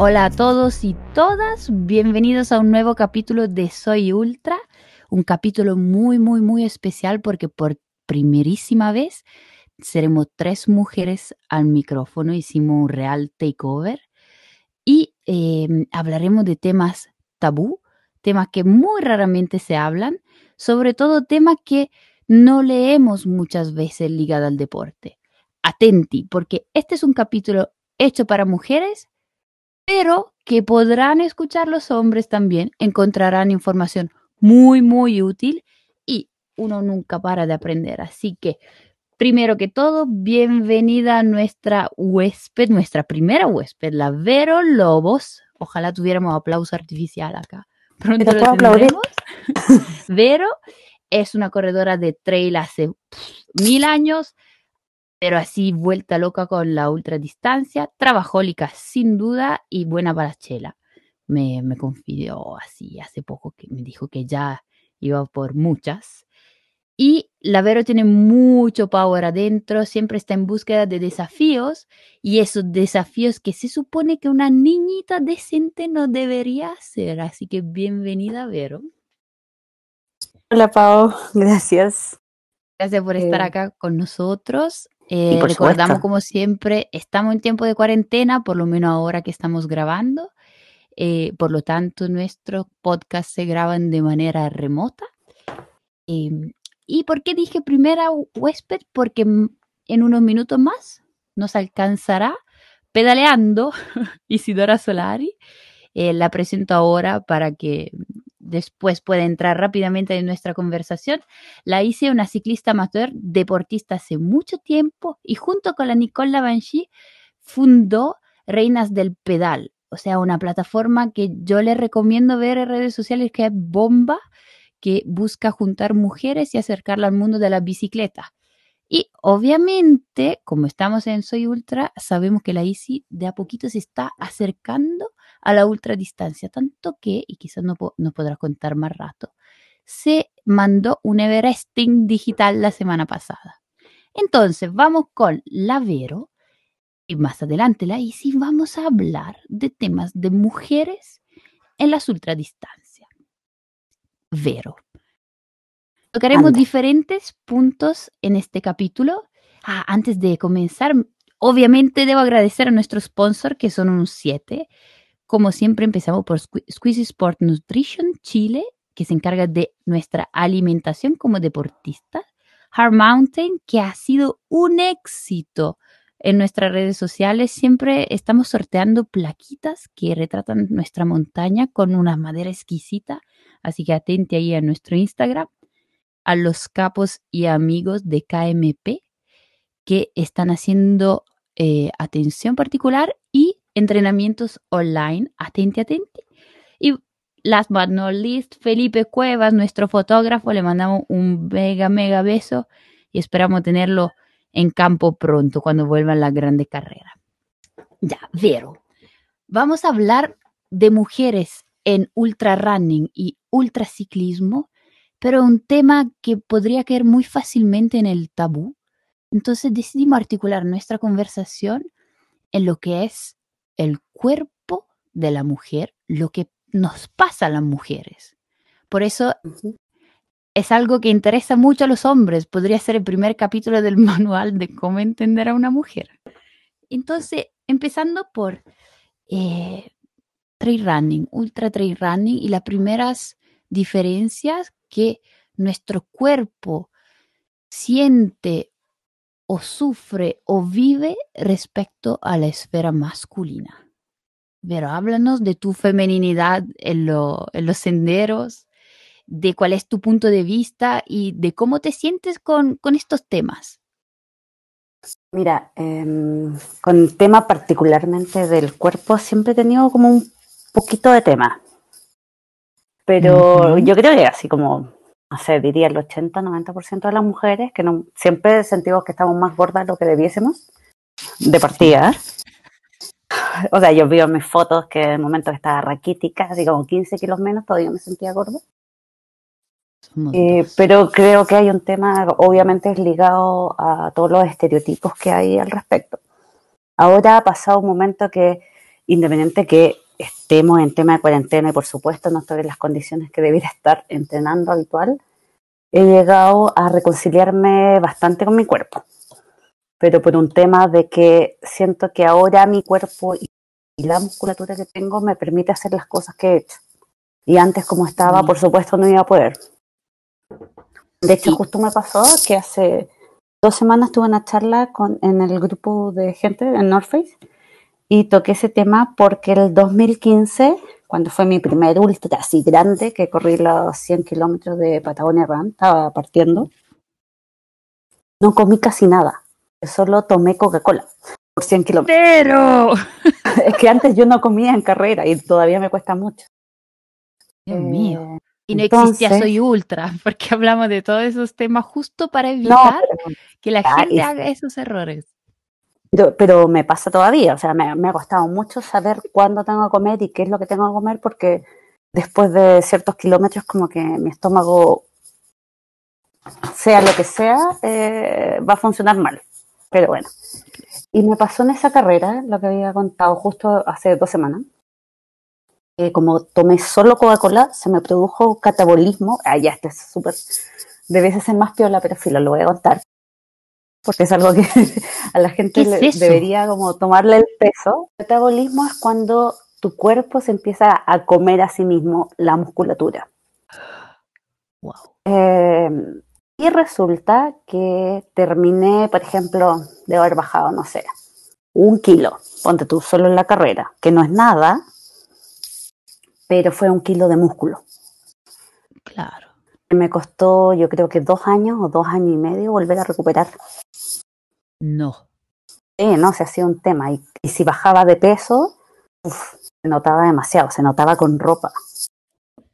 Hola a todos y todas, bienvenidos a un nuevo capítulo de Soy Ultra, un capítulo muy, muy, muy especial porque por primerísima vez seremos tres mujeres al micrófono, hicimos un real takeover y em, hablaremos de temas tabú, temas que muy raramente se hablan, sobre todo temas que no leemos muchas veces ligados al deporte. Atenti, porque este es un capítulo hecho para mujeres, pero que podrán escuchar los hombres también, encontrarán información muy, muy útil y uno nunca para de aprender. Así que, primero que todo, bienvenida a nuestra huésped, nuestra primera huésped, la Vero Lobos. Ojalá tuviéramos aplauso artificial acá. Pronto lo tendremos. Vero es una corredora de trail hace mil años, pero así vuelta loca con la ultradistancia, trabajólica sin duda y buena para chela. Me, me confidió así hace poco que me dijo que ya iba por muchas. Y la Vero tiene mucho power adentro, siempre está en búsqueda de desafíos y esos desafíos que se supone que una niñita decente no debería hacer. Así que bienvenida, Vero. Hola, Pau, gracias. Gracias por estar Eh, acá con nosotros. Eh, recordamos, supuesto. como siempre, estamos en tiempo de cuarentena, por lo menos ahora que estamos grabando. Eh, por lo tanto, nuestros podcasts se graban de manera remota. Em, ¿Y por qué dije primera huésped? Porque en unos minutos más nos alcanzará pedaleando Isidora Solari. Eh, la presento ahora para que después pueda entrar rápidamente en nuestra conversación. La hice una ciclista amateur, deportista hace mucho tiempo y junto con la Nicole Lavanchi fundó Reinas del Pedal, o sea, una plataforma que yo le recomiendo ver en redes sociales que es bomba, que busca juntar mujeres y acercarla al mundo de la bicicleta. Y obviamente, como estamos en Soy Ultra, sabemos que la ICI de a poquito se está acercando a la ultradistancia, tanto que, y quizás no, no podrá contar más rato, se mandó un Everesting digital la semana pasada. Entonces, vamos con la Vero y más adelante la ICI vamos a hablar de temas de mujeres en las ultradistancias. Vero. Tocaremos Anda. diferentes puntos en este capítulo. Ah, antes de comenzar, obviamente debo agradecer a nuestro sponsor, que son un 7. Como siempre, empezamos por Sque- Squeezy Sport Nutrition Chile, que se encarga de nuestra alimentación como deportistas. Hard Mountain, que ha sido un éxito en nuestras redes sociales. Siempre estamos sorteando plaquitas que retratan nuestra montaña con una madera exquisita. Así que atente ahí a nuestro Instagram a los capos y amigos de KMP que están haciendo eh, atención particular y entrenamientos online. Atente, atente. Y last but not least, Felipe Cuevas, nuestro fotógrafo, le mandamos un mega, mega beso y esperamos tenerlo en campo pronto cuando vuelvan las grandes carreras. Ya, Vero, vamos a hablar de mujeres en ultra running y ultra ciclismo pero un tema que podría caer muy fácilmente en el tabú. Entonces decidimos articular nuestra conversación en lo que es el cuerpo de la mujer, lo que nos pasa a las mujeres. Por eso es algo que interesa mucho a los hombres. Podría ser el primer capítulo del manual de cómo entender a una mujer. Entonces, empezando por eh, trail running, ultra trail running y las primeras diferencias que nuestro cuerpo siente o sufre o vive respecto a la esfera masculina. Pero háblanos de tu femeninidad en, lo- en los senderos, de cuál es tu punto de vista y de cómo te sientes con, con estos temas. Mira, em, con el tema particularmente del cuerpo siempre he tenido como un poquito de tema. Pero yo creo que así como, no sé, diría el 80-90% de las mujeres, que no, siempre sentimos que estamos más gordas de lo que debiésemos, de partida. O sea, yo veo mis fotos que en el momento que estaba raquítica, así como 15 kilos menos, todavía me sentía gorda. Eh, pero creo que hay un tema, obviamente es ligado a todos los estereotipos que hay al respecto. Ahora ha pasado un momento que independiente que estemos en tema de cuarentena y por supuesto no estoy en las condiciones que debiera estar entrenando habitual, he llegado a reconciliarme bastante con mi cuerpo. Pero por un tema de que siento que ahora mi cuerpo y la musculatura que tengo me permite hacer las cosas que he hecho. Y antes como estaba, por supuesto, no iba a poder. De hecho, justo me pasó que hace dos semanas tuve una charla con, en el grupo de gente en North Face y toqué ese tema porque el 2015, cuando fue mi primer ultra así grande, que corrí los 100 kilómetros de Patagonia Run, estaba partiendo, no comí casi nada. Solo tomé Coca-Cola por 100 kilómetros. Pero... es que antes yo no comía en carrera y todavía me cuesta mucho. Dios mío. Y no existía Soy Ultra, porque hablamos de todos esos temas justo para evitar que la gente haga esos errores. Pero, me pasa todavía, o sea, me, ha costado mucho saber cuándo tengo que comer y qué es lo que tengo que comer, porque después de ciertos kilómetros como que mi estómago, sea lo que sea, eh, va a funcionar mal. Pero bueno. Y me pasó en esa carrera, lo que había contado justo hace dos semanas, como tomé solo Coca-Cola, se me produjo catabolismo. Ah, ya, esto es súper. Debes ser más piola, pero sí, lo voy a contar. Porque es algo que a la gente debería como tomarle el peso. catabolismo es cuando tu cuerpo se empieza a comer a sí mismo la musculatura. Wow. Eh, y resulta que terminé, por ejemplo, de haber bajado, no sé, un kilo, ponte tú solo en la carrera, que no es nada, pero fue un kilo de músculo. Claro. Me costó, yo creo que dos años o dos años y medio volver a recuperar. No. Sí, no, se hacía un tema. Y, si bajaba de peso, se notaba demasiado, se notaba con ropa.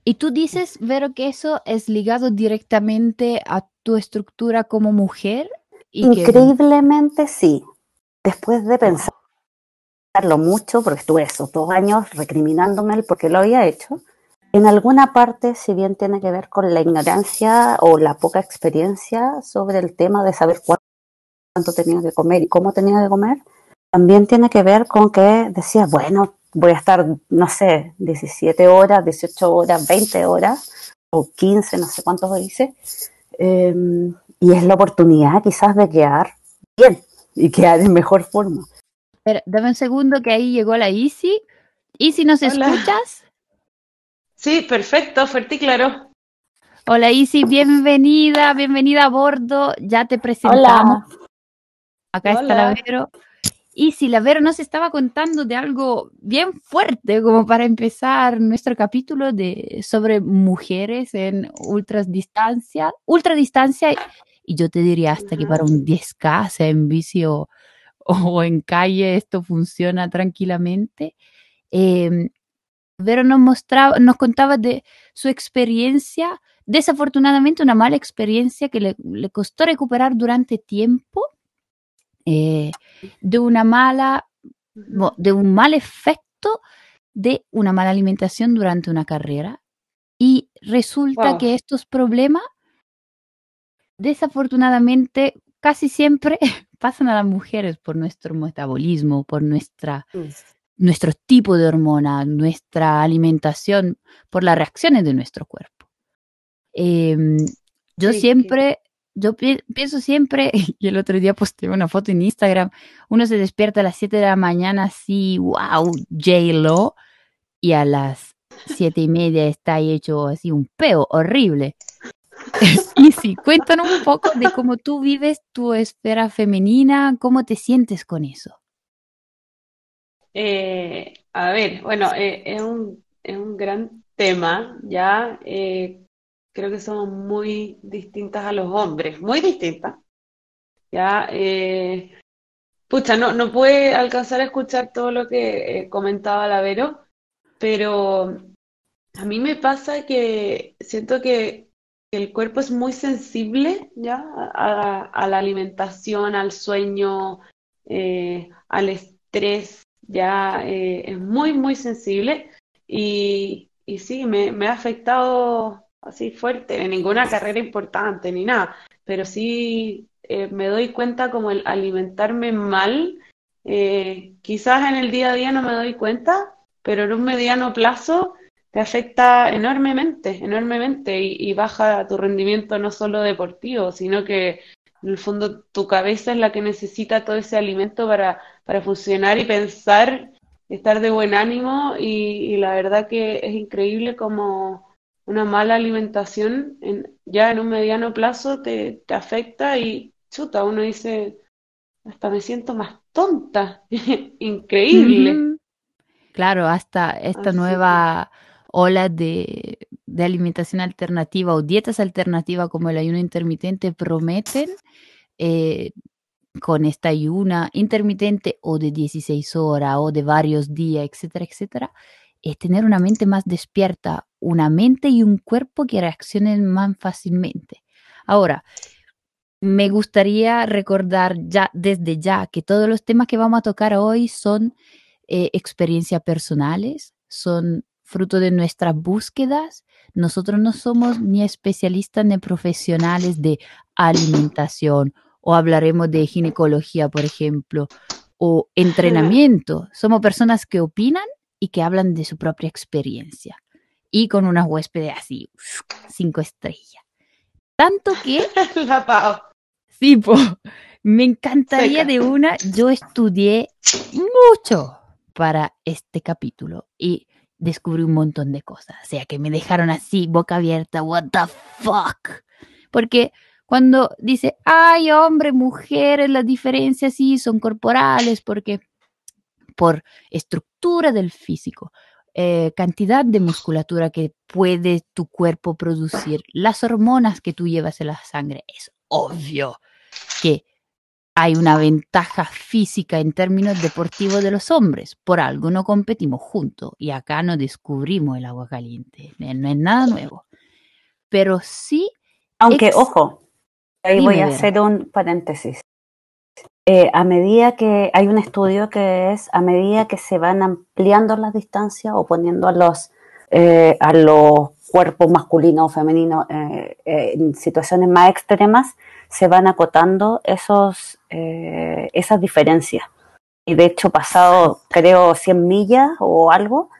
Y tú dices, Vero, que eso es ligado directamente a tu estructura como mujer. Increíblemente sí. Después de pensar mucho, porque estuve esos dos años recriminándome el por qué lo había hecho, en alguna parte, si bien tiene que ver con la ignorancia o la poca experiencia sobre el tema de saber cuánto tenía que comer y cómo tenía que comer, también tiene que ver con que decía, bueno, voy a estar, no sé, 17 horas, 18 horas, 20 horas o 15, no sé cuántos dice, em, y es la oportunidad quizás de quedar bien y quedar en mejor forma. Espera, dame un segundo que ahí llegó la Easy. Easy, ¿nos escuchas? Sí, perfecto, fuerte y claro. Hola Easy, bienvenida, bienvenida a bordo. Ya te presentamos. Acá está la Vero. Easy, la Vero nos estaba contando de algo bien fuerte, como para empezar nuestro capítulo de sobre mujeres en ultradistancia, ultradistancia, y yo te diría hasta que para un 10K, sea en vicio o en calle esto funciona tranquilamente. Eh, Vero nos mostraba, nos contaba de su experiencia, desafortunadamente una mala experiencia que le, costó recuperar durante tiempo, eh, de una mala, de un mal efecto de una mala alimentación durante una carrera. Y resulta que estos problemas, desafortunadamente, casi siempre pasan a las mujeres por nuestro metabolismo, por nuestra, nuestro tipo de hormona, nuestra alimentación, por las reacciones de nuestro cuerpo. Em, yo siempre, yo pienso siempre, y el otro día posté una foto en Instagram, uno se despierta a las 7 de la mañana así, wow, J-Lo, y a las siete y media está hecho así un peo horrible. y sí, cuéntanos un poco de cómo tú vives tu esfera femenina, cómo te sientes con eso. Eh, a ver, bueno, eh, es, un, es un gran tema, ya eh, creo que somos muy distintas a los hombres, muy distintas. Ya, pucha, no, no puede alcanzar a escuchar todo lo que comentaba la Vero, pero a mí me pasa que siento que el cuerpo es muy sensible ya a, la alimentación, al sueño, eh, al estrés, ya eh, es muy, muy sensible y, y sí, me, ha afectado así fuerte, en ninguna carrera importante ni nada, pero sí eh, me doy cuenta como el alimentarme mal eh, quizás en el día a día no me doy cuenta, pero en un mediano plazo te afecta enormemente, enormemente y, baja tu rendimiento no solo deportivo, sino que en el fondo tu cabeza es la que necesita todo ese alimento para, para funcionar y pensar, estar de buen ánimo y, la verdad que es increíble como una mala alimentación ya en un mediano plazo te, te afecta y chuta, uno dice, hasta me siento más tonta, increíble. Claro, hasta esta nueva ola de, alimentación alternativa o dietas alternativas como el ayuno intermitente prometen eh, con esta ayuna intermitente o de 16 horas o de varios días, etcétera, etcétera, es tener una mente más despierta, una mente y un cuerpo que reaccionen más fácilmente. Ahora, me gustaría recordar ya desde ya que todos los temas que vamos a tocar hoy son eh, experiencias personales, son fruto de nuestras búsquedas. Nosotros no somos ni especialistas ni profesionales de alimentación o hablaremos de ginecología, por ejemplo, o entrenamiento. Somos personas que opinan y que hablan de su propia experiencia y con unas huéspedes así, cinco estrellas. Tanto que... Sí, me encantaría de una, yo estudié mucho para este capítulo y descubrí un montón de cosas. O sea, que me dejaron así, boca abierta, what the fuck. Porque cuando dice, ay, hombre, mujeres, las diferencias sí son corporales, porque por estructura del físico, eh, cantidad de musculatura que puede tu cuerpo producir, las hormonas que tú llevas en la sangre, es obvio que hay una ventaja física en términos deportivos de los hombres. Por algo no competimos juntos y acá no descubrimos el agua caliente. No es nada nuevo. Pero sí. Aunque, ojo, ahí voy a hacer un paréntesis. Eh, a medida que hay un estudio que es a medida que se van ampliando las distancias o poniendo a los, eh, a los cuerpos masculinos o femeninos eh, en situaciones más extremas, se van acotando esos, eh, esas diferencias. Y de hecho, pasado creo 100 millas o algo,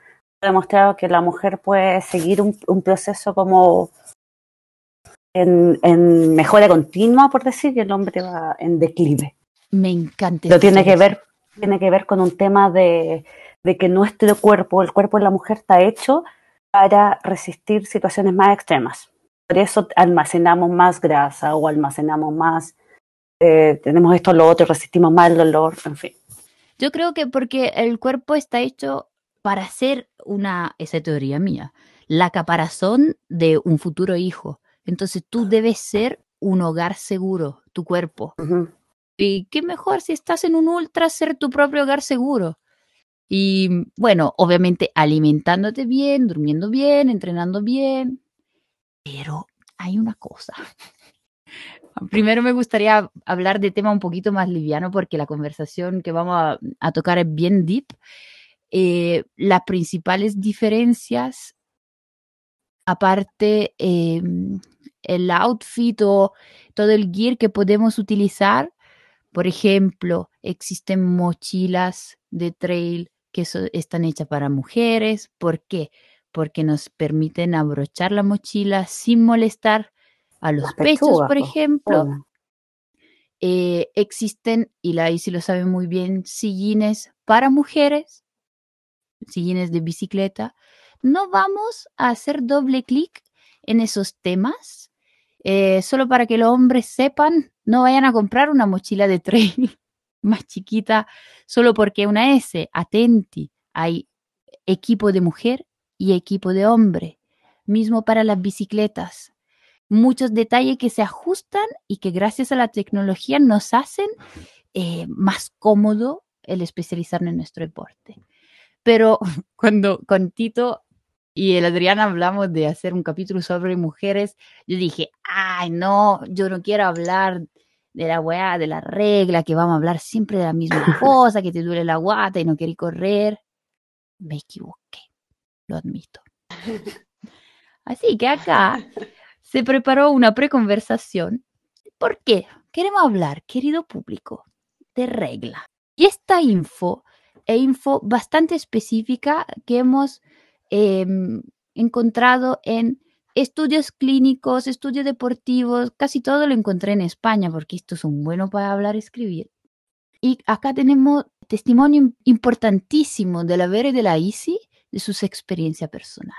ha demostrado que la mujer puede seguir un, proceso como en, en, mejora continua, por decir, y el hombre va en declive. Me encanta. Lo tiene que ver, tiene que ver con un tema de, de que nuestro cuerpo, el cuerpo de la mujer está hecho para resistir situaciones más extremas. Por eso almacenamos más grasa o almacenamos más, eh, tenemos esto, lo otro, resistimos más el dolor, en fin. Yo creo que porque el cuerpo está hecho para ser una, esa teoría mía, la caparazón de un futuro hijo. Entonces tú debes ser un hogar seguro, tu cuerpo. Y qué mejor si estás en un ultra ser tu propio hogar seguro. Y bueno, obviamente alimentándote bien, durmiendo bien, entrenando bien, pero hay una cosa. Primero me gustaría hablar de tema un poquito más liviano porque la conversación que vamos a, tocar es bien deep. Eh, las principales diferencias, aparte em, el outfit o todo el gear que podemos utilizar, por ejemplo, existen mochilas de trail que están hechas para mujeres. ¿Por qué? Porque nos permiten abrochar la mochila sin molestar a los pechos, por ejemplo. Eh, existen, y la ICI lo sabe muy bien, sillines para mujeres, sillines de bicicleta. No vamos a hacer doble clic en esos temas, eh, solo para que los hombres sepan, no vayan a comprar una mochila de trail más chiquita, solo porque una S, atenti, hay equipo de mujer y equipo de hombre, mismo para las bicicletas. Muchos detalles que se ajustan y que gracias a la tecnología nos hacen eh, más cómodo el especializarnos en nuestro deporte. Pero cuando con Tito y el Adrián hablamos de hacer un capítulo sobre mujeres, yo dije, ay, no, yo no quiero hablar de la weá, de la regla, que vamos a hablar siempre de la misma cosa, que te duele la guata y no querer correr. Me equivoqué lo admito. Así que acá se preparó una preconversación. ¿Por qué? Queremos hablar, querido público, de regla. Y esta info es info bastante específica que hemos em, encontrado en estudios clínicos, estudios deportivos, casi todo lo encontré en España porque estos son buenos para hablar y escribir. Y acá tenemos testimonio importantísimo de la Vera y de la Isi de sus experiencias personales.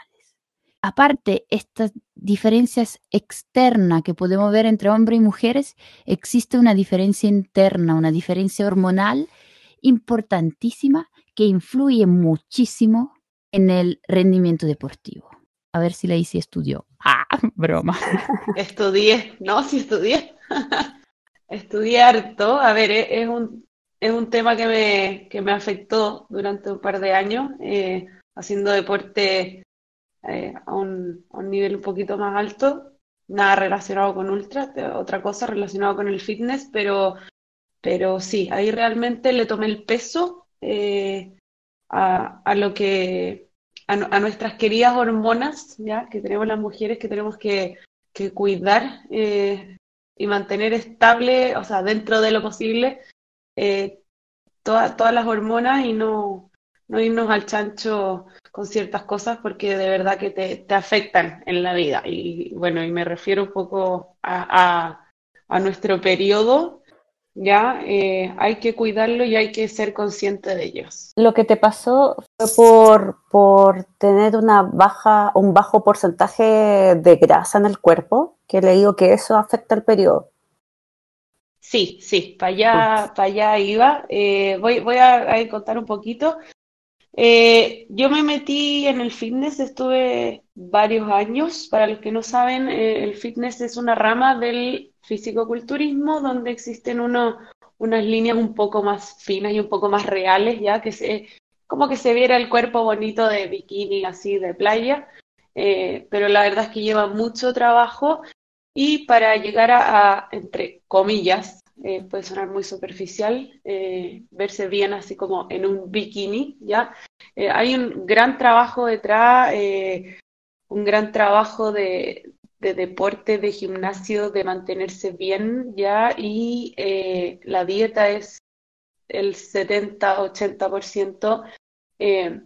Aparte, estas diferencias externas que podemos ver entre hombres y mujeres, existe una diferencia interna, una diferencia hormonal importantísima que influye muchísimo en el rendimiento deportivo. A ver si la Isi estudió. Ah, broma. Estudié, no, sí estudié. estudié harto. A ver, es un, es un tema que me, que me afectó durante un par de años, eh, haciendo deporte eh, a, un, a, un, nivel un poquito más alto, nada relacionado con ultra, otra cosa relacionada con el fitness, pero, pero sí, ahí realmente le tomé el peso eh, a, a, lo que, a, nuestras queridas hormonas, ya que tenemos las mujeres que tenemos que, que cuidar eh, y mantener estable, o sea, dentro de lo posible, eh, todas las hormonas y no, no irnos al chancho con ciertas cosas porque de verdad que te, te afectan en la vida. Y bueno, y me refiero un poco a, a, a nuestro periodo, ya eh, hay que cuidarlo y hay que ser consciente de ellos. Lo que te pasó fue por, por tener una baja, un bajo porcentaje de grasa en el cuerpo, que le digo que eso afecta el periodo. Sí, sí, para allá, para allá iba. Eh, voy, voy a, a, contar un poquito. Eh, yo me metí en el fitness, estuve varios años. Para los que no saben, eh, el fitness es una rama del fisicoculturismo donde existen uno, unas líneas un poco más finas y un poco más reales, ya que se, como que se viera el cuerpo bonito de bikini, así de playa. Eh, pero la verdad es que lleva mucho trabajo y para llegar a, a entre comillas, eh, puede sonar muy superficial, eh, verse bien así como en un bikini, ¿ya? Eh, hay un gran trabajo detrás, eh, un gran trabajo de, de, deporte, de gimnasio, de mantenerse bien, ¿ya? Y eh, la dieta es el 70-80% de,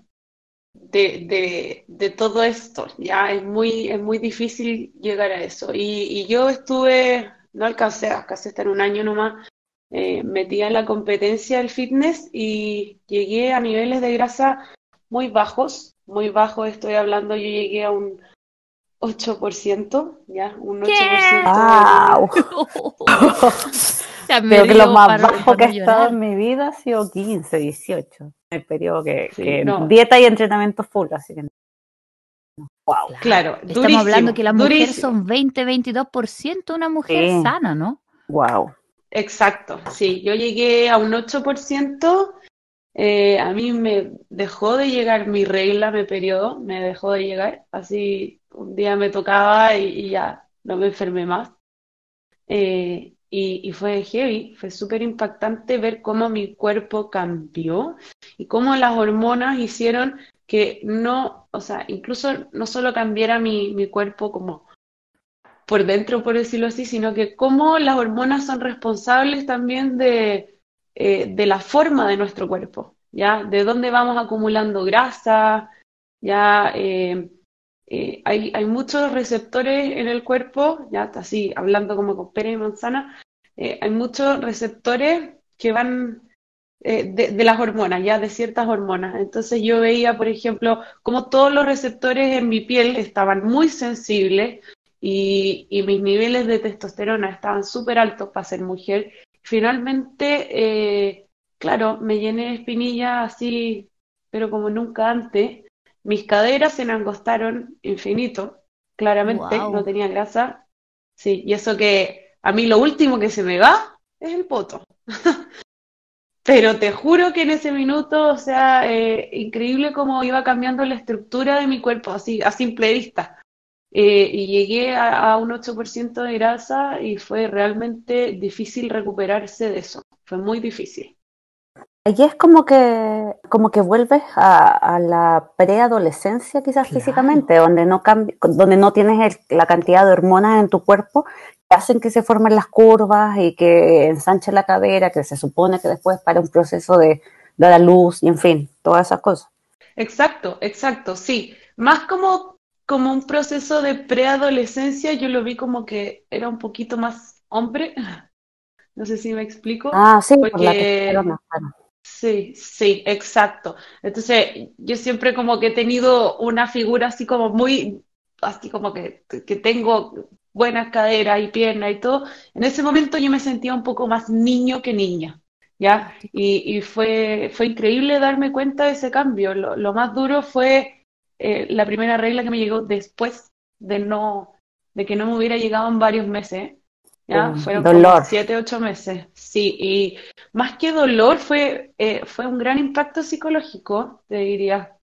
de, de, todo esto, ¿ya? Es muy, es muy difícil llegar a eso. Y, y yo estuve no alcancé, alcancé estar un año nomás eh, metida en la competencia del fitness y llegué a niveles de grasa muy bajos, muy bajos, estoy hablando, yo llegué a un 8%, ya, un 8%. ¡Wow! Creo que lo más bajo que he estado en mi vida ha sido 15, 18, el periodo que, sí, que no. dieta y entrenamiento full, así que Wow. Claro, estamos durísimo, hablando que las mujeres son 20-22% una mujer sana, ¿no? Wow. Exacto, sí, yo llegué a un 8%, eh, a mí me dejó de llegar mi regla, mi periodo, me dejó de llegar, así un día me tocaba y, y ya no me enfermé más. Eh, y, y, fue heavy, fue súper impactante ver cómo mi cuerpo cambió y cómo las hormonas hicieron que no, o sea, incluso no solo cambiara mi, mi cuerpo como por dentro, por decirlo así, sino que cómo las hormonas son responsables también de, eh, de la forma de nuestro cuerpo, ¿ya? De dónde vamos acumulando grasa, ya eh, eh, hay, hay, muchos receptores en el cuerpo, ya así hablando como con pera y manzana, hay muchos receptores que van eh, de, de, las hormonas, ya de ciertas hormonas. Entonces yo veía, por ejemplo, como todos los receptores en mi piel estaban muy sensibles y, y mis niveles de testosterona estaban súper altos para ser mujer. Finalmente, eh, claro, me llené de espinillas así, pero como nunca antes. Mis caderas se me angostaron infinito, claramente, wow. no tenía grasa. Sí, y eso que a mí lo último que se me va es el poto. Pero te juro que en ese minuto, o sea, eh, increíble cómo iba cambiando la estructura de mi cuerpo, así a simple vista. Eh, y llegué a, a un 8% de grasa y fue realmente difícil recuperarse de eso. Fue muy difícil. Y es como que, como que vuelves a, a la preadolescencia quizás claro. físicamente, donde no, donde no tienes el, la cantidad de hormonas en tu cuerpo hacen que se formen las curvas y que ensanche la cadera, que se supone que después para un proceso de, dar a luz y en fin, todas esas cosas. Exacto, exacto, sí. Más como, como un proceso de preadolescencia, yo lo vi como que era un poquito más hombre. No sé si me explico. Ah, sí, porque... Sí, sí, exacto. Entonces, yo siempre como que he tenido una figura así como muy, así como que, que tengo buenas caderas y piernas y todo. En ese momento yo me sentía un poco más niño que niña, ¿ya? Y, fue, fue increíble darme cuenta de ese cambio. Lo, más duro fue eh, la primera regla que me llegó después de no, de que no me hubiera llegado en varios meses. ¿ya? Fueron dolor. siete, ocho meses. Sí, y más que dolor fue, eh, fue un gran impacto psicológico, te diría.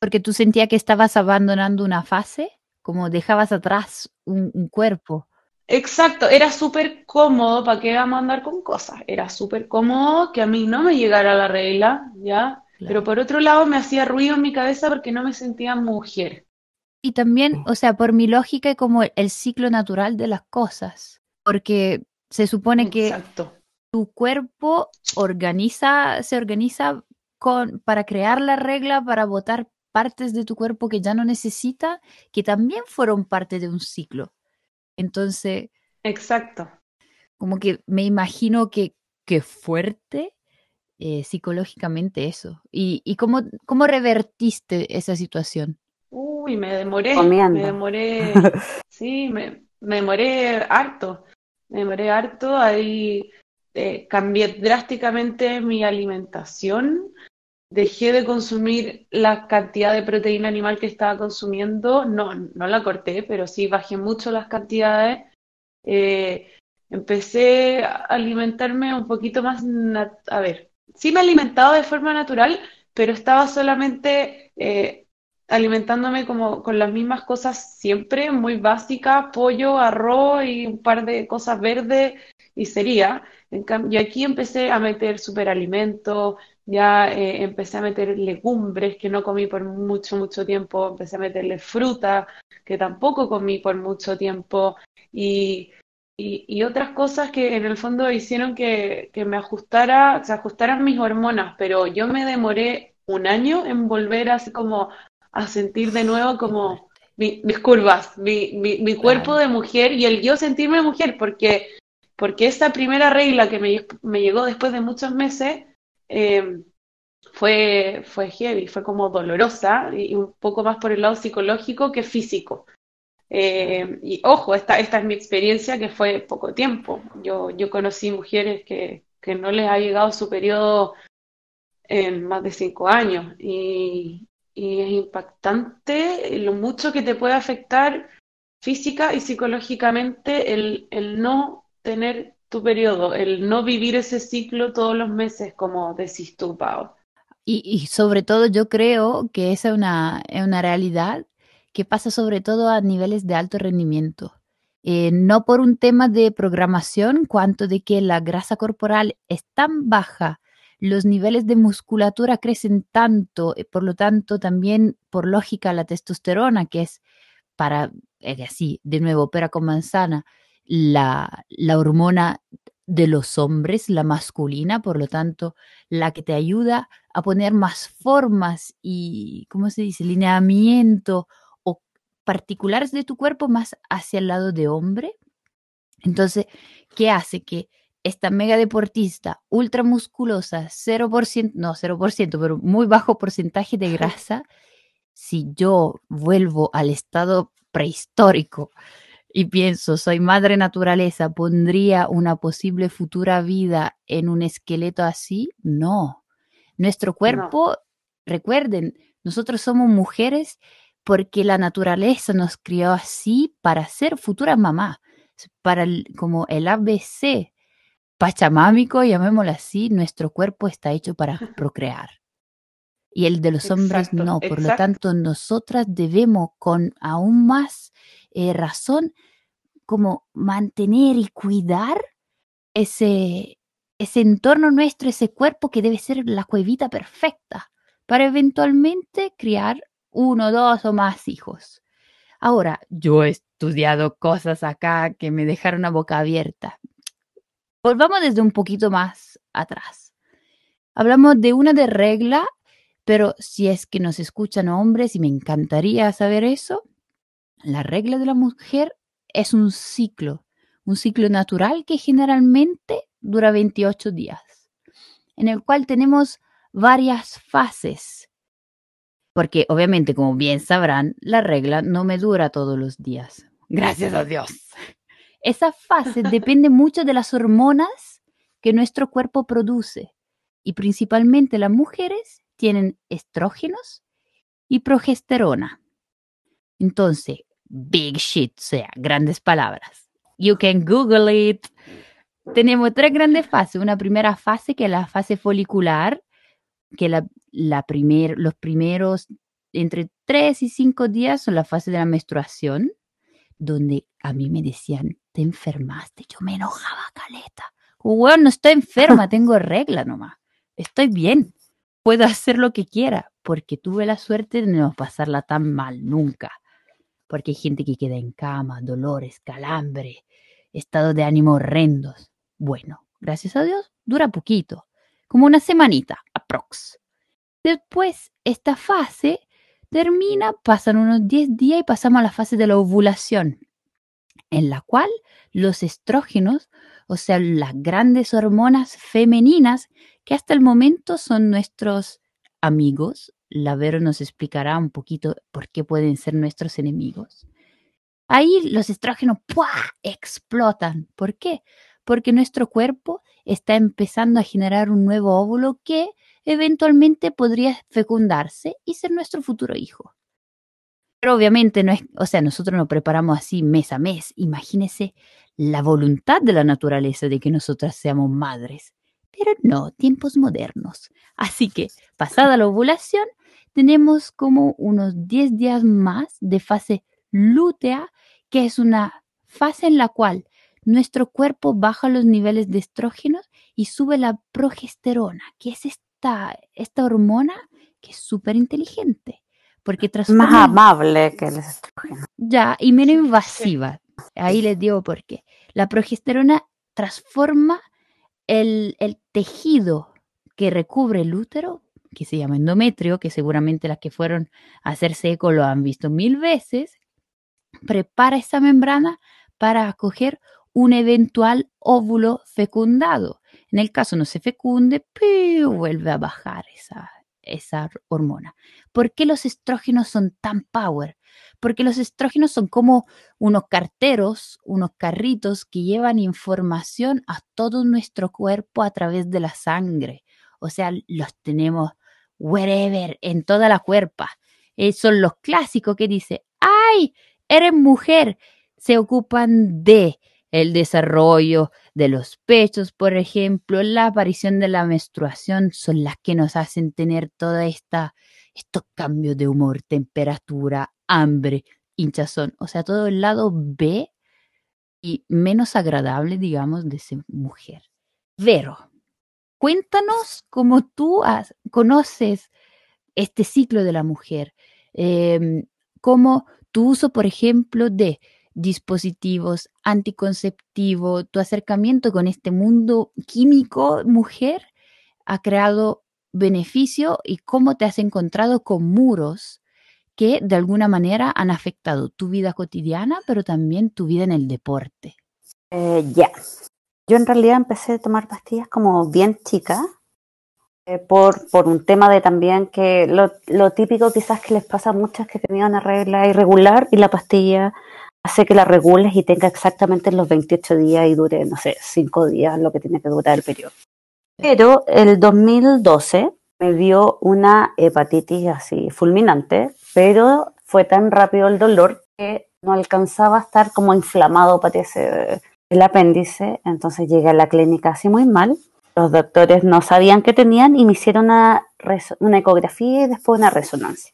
Porque tú sentías que estabas abandonando una fase, como dejabas atrás un, cuerpo. Exacto, era súper cómodo, ¿para qué vamos a andar con cosas? Era súper cómodo que a mí no me llegara la regla, ¿ya? Pero por otro lado me hacía ruido en mi cabeza porque no me sentía mujer. Y también, o sea, por mi lógica, como el ciclo natural de las cosas porque se supone que tu cuerpo organiza, se organiza con, para crear la regla, para botar partes de tu cuerpo que ya no necesita, que también fueron parte de un ciclo. Entonces. Exacto. Como que me imagino que, que fuerte eh, psicológicamente eso. ¿Y, y cómo, cómo revertiste esa situación? Uy, me demoré. Me demoré. sí, me, me demoré harto me demoré harto, ahí eh, cambié drásticamente mi alimentación, dejé de consumir la cantidad de proteína animal que estaba consumiendo, no, no la corté, pero sí bajé mucho las cantidades. Eh, empecé a alimentarme un poquito más, a ver, sí me alimentaba de forma natural, pero estaba solamente eh, alimentándome como con las mismas cosas siempre, muy básicas, pollo, arroz y un par de cosas verdes y sería. y aquí empecé a meter superalimentos, ya eh, empecé a meter legumbres que no comí por mucho, mucho tiempo, empecé a meterle fruta que tampoco comí por mucho tiempo y, y, otras cosas que en el fondo hicieron que, que me ajustara, se ajustaran mis hormonas, pero yo me demoré un año en volver así como a sentir de nuevo como mis curvas, mi, mi, cuerpo de mujer y el yo sentirme mujer, porque, porque esa primera regla que me, me llegó después de muchos meses eh, fue, fue heavy, fue como dolorosa y un poco más por el lado psicológico que físico. Eh, y ojo, esta, esta es mi experiencia que fue poco tiempo. Yo, yo conocí mujeres que, que no les ha llegado su periodo en más de cinco años y, y es impactante lo mucho que te puede afectar física y psicológicamente el, el no tener tu periodo, el no vivir ese ciclo todos los meses, como decís tú, Pau. Y, y sobre todo yo creo que esa es una, es una realidad que pasa sobre todo a niveles de alto rendimiento. Eh, no por un tema de programación, cuanto de que la grasa corporal es tan baja los niveles de musculatura crecen tanto, eh, por lo tanto también por lógica la testosterona, que es para, eh, así, de nuevo, opera con manzana, la, la hormona de los hombres, la masculina, por lo tanto, la que te ayuda a poner más formas y, ¿cómo se dice?, lineamiento o particulares de tu cuerpo más hacia el lado de hombre. Entonces, ¿qué hace? Que esta mega deportista ultra musculosa, 0%, no 0%, pero muy bajo porcentaje de grasa, si yo vuelvo al estado prehistórico y pienso, soy madre naturaleza, ¿pondría una posible futura vida en un esqueleto así? No. Nuestro cuerpo, recuerden, nosotros somos mujeres porque la naturaleza nos crió así para ser futuras mamás, para como el ABC pachamámico, llamémoslo así, nuestro cuerpo está hecho para procrear. Y el de los hombres no. Por lo tanto, nosotras debemos con aún más eh, razón como mantener y cuidar ese, ese entorno nuestro, ese cuerpo que debe ser la cuevita perfecta para eventualmente criar uno, dos o más hijos. Ahora, yo he estudiado cosas acá que me dejaron la boca abierta. Volvamos desde un poquito más atrás. Hablamos de una de regla, pero si es que nos escuchan hombres, y me encantaría saber eso, la regla de la mujer es un ciclo, un ciclo natural que generalmente dura 28 días, en el cual tenemos varias fases. Porque obviamente, como bien sabrán, la regla no me dura todos los días. Gracias a Dios. Esa fase depende mucho de las hormonas que nuestro cuerpo produce. Y principalmente las mujeres tienen estrógenos y progesterona. Entonces, big shit, o sea, grandes palabras. You can Google it. Tenemos tres grandes fases. Una primera fase que es la fase folicular, que la, la primer, los primeros entre tres y cinco días son la fase de la menstruación, donde a mí me decían, te enfermaste. Yo me enojaba, caleta. Bueno, no estoy enferma, tengo regla nomás. Estoy bien. Puedo hacer lo que quiera, porque tuve la suerte de no pasarla tan mal nunca porque hay gente que queda en cama, dolores, calambre, estado de ánimo horrendos. Bueno, gracias a Dios, dura poquito, como una semanita, aprox. Después, esta fase termina, pasan unos 10 días y pasamos a la fase de la ovulación, en la cual los estrógenos, o sea, las grandes hormonas femeninas, que hasta el momento son nuestros amigos, la Vero nos explicará un poquito por qué pueden ser nuestros enemigos. Ahí los estrógenos explotan. ¿Por qué? Porque nuestro cuerpo está empezando a generar un nuevo óvulo que eventualmente podría fecundarse y ser nuestro futuro hijo. Pero obviamente no es, o sea, nosotros nos preparamos así mes a mes. Imagínese la voluntad de la naturaleza de que nosotras seamos madres. Pero no, tiempos modernos. Así que, pasada la ovulación, tenemos como unos 10 días más de fase lútea, que es una fase en la cual nuestro cuerpo baja los niveles de estrógenos y sube la progesterona, que es esta, esta hormona que es súper inteligente. Porque transforma... Más amable que el estrógeno. Ya, y menos invasiva. Ahí les digo por qué. La progesterona transforma el, tejido que recubre el útero, que se llama endometrio, que seguramente las que fueron a hacerse eco lo han visto mil veces, prepara esa membrana para acoger un eventual óvulo fecundado. En el caso no se fecunde, vuelve a bajar esa, esa hormona. ¿Por qué los estrógenos son tan power? Porque los estrógenos son como unos carteros, unos carritos que llevan información a todo nuestro cuerpo a través de la sangre. O sea, los tenemos wherever, en toda la cuerpa. Eh, son los clásicos que dice, ¡ay! Eres mujer. Se ocupan de el desarrollo de los pechos, por ejemplo, la aparición de la menstruación son las que nos hacen tener toda esta estos cambios de humor, temperatura, hambre, hinchazón, o sea, todo el lado B y menos agradable, digamos, de ser mujer. Vero, cuéntanos cómo tú conoces este ciclo de la mujer, eh, cómo tu uso, por ejemplo, de dispositivos anticonceptivos, tu acercamiento con este mundo químico, mujer, ha creado beneficio y cómo te has encontrado con muros que de alguna manera han afectado tu vida cotidiana, pero también tu vida en el deporte. Eh, ya. Yo en realidad empecé a tomar pastillas como bien chica, eh, por, por un tema de también que lo, lo, típico quizás que les pasa a muchas que tenían una regla irregular y la pastilla hace que la regules y tenga exactamente los 28 días y dure, no sé, 5 días lo que tiene que durar el periodo. Pero el 2012 me dio una hepatitis así fulminante, pero fue tan rápido el dolor que no alcanzaba a estar como inflamado, parece, el apéndice. Entonces llegué a la clínica así muy mal. Los doctores no sabían qué tenían y me hicieron una, ecografía y después una resonancia.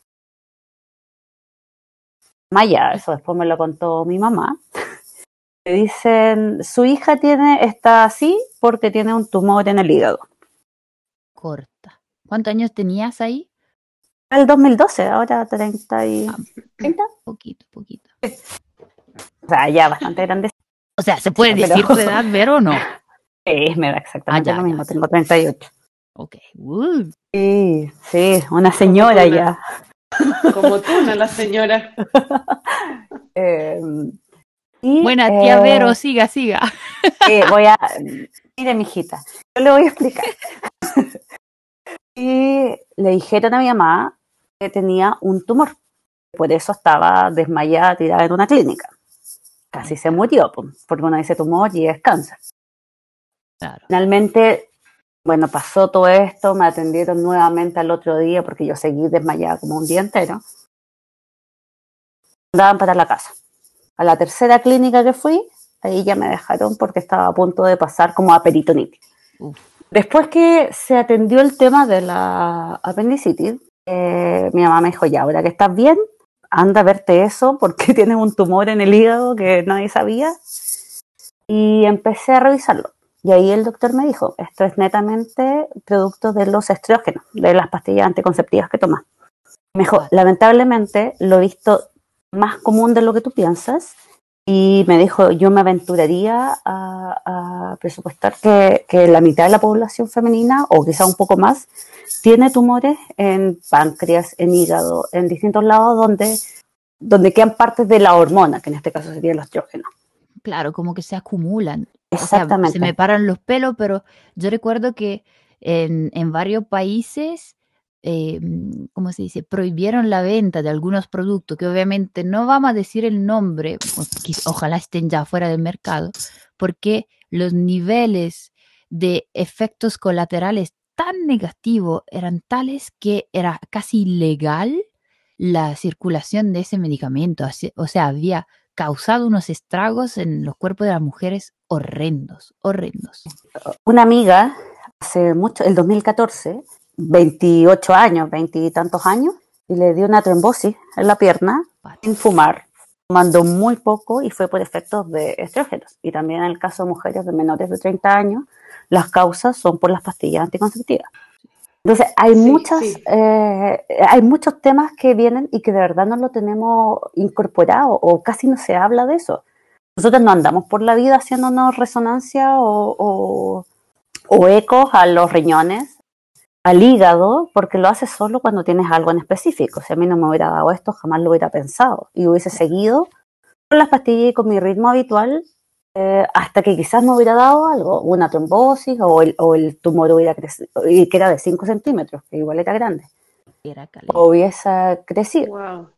Maya, eso después me lo contó mi mamá. Le dicen, su hija tiene, está así porque tiene un tumor en el hígado. Corta. ¿Cuántos años tenías ahí? El 2012, ahora 30 y... Ah, poquito, poquito. O sea, ya bastante grande. O sea, ¿se puede Pero- decir tu edad, Vero, o no? Sí, me da exactamente Ah, ya, lo mismo, ya. tengo 38. Ok. Uh, Sí, sí, una señora Como ya. Como tú, no la señora. Eh, y, buena tía eh, Vero, siga, siga. Sí, voy a. Mire, mijita, yo le voy a explicar. Y le dijeron a mi mamá que tenía un tumor. Por eso estaba desmayada, tirada en una clínica. Casi se murió, po, porque uno dice tumor y es cáncer. Claro. Finalmente, bueno, pasó todo esto, me atendieron nuevamente al otro día porque yo seguí desmayada como un día entero. Andaban para la casa. A la tercera clínica que fui, ahí ya me dejaron porque estaba a punto de pasar como a peritonitis. Uf. Después que se atendió el tema de la apendicitis, eh, mi mamá me dijo, ya, ahora que estás bien, anda a verte eso porque tienes un tumor en el hígado que nadie sabía. Y empecé a revisarlo. Y ahí el doctor me dijo, esto es netamente producto de los estrógenos, de las pastillas anticonceptivas que tomas. Me dijo, lamentablemente lo he visto más común de lo que tú piensas. Y me dijo, yo me aventuraría a, a presupuestar que, que la mitad de la población femenina, o quizá un poco más, tiene tumores en páncreas, en hígado, en distintos lados donde, donde quedan partes de la hormona, que en este caso sería el estrógeno. Claro, como que se acumulan. O sea, Exactamente. se me paran los pelos, pero yo recuerdo que en, en varios países, eh, ¿cómo se dice? Prohibieron la venta de algunos productos que obviamente no vamos a decir el nombre, ojalá estén ya fuera del mercado, porque los niveles de efectos colaterales tan negativos eran tales que era casi ilegal la circulación de ese medicamento. O sea, había causado unos estragos en los cuerpos de las mujeres horrendos, horrendos. Una amiga, hace mucho, el 2014, 28 años, 20 y tantos años, y le dio una trombosis en la pierna sin fumar, fumando muy poco y fue por efectos de estrógenos. Y también en el caso de mujeres de menores de 30 años, las causas son por las pastillas anticonceptivas. Entonces, hay, Sí, muchas, sí. eh, hay muchos temas que vienen y que de verdad no lo tenemos incorporado o casi no se habla de eso. Nosotros no andamos por la vida haciéndonos resonancia o, o, o ecos a los riñones, al hígado, porque lo haces solo cuando tienes algo en específico. Si a mí no me hubiera dado esto, jamás lo hubiera pensado y hubiese seguido con las pastillas y con mi ritmo habitual eh, hasta que quizás me hubiera dado algo, una trombosis o el, o el tumor hubiera crecido, y que era de 5 centímetros, que igual era grande, Era o hubiese crecido. Wow.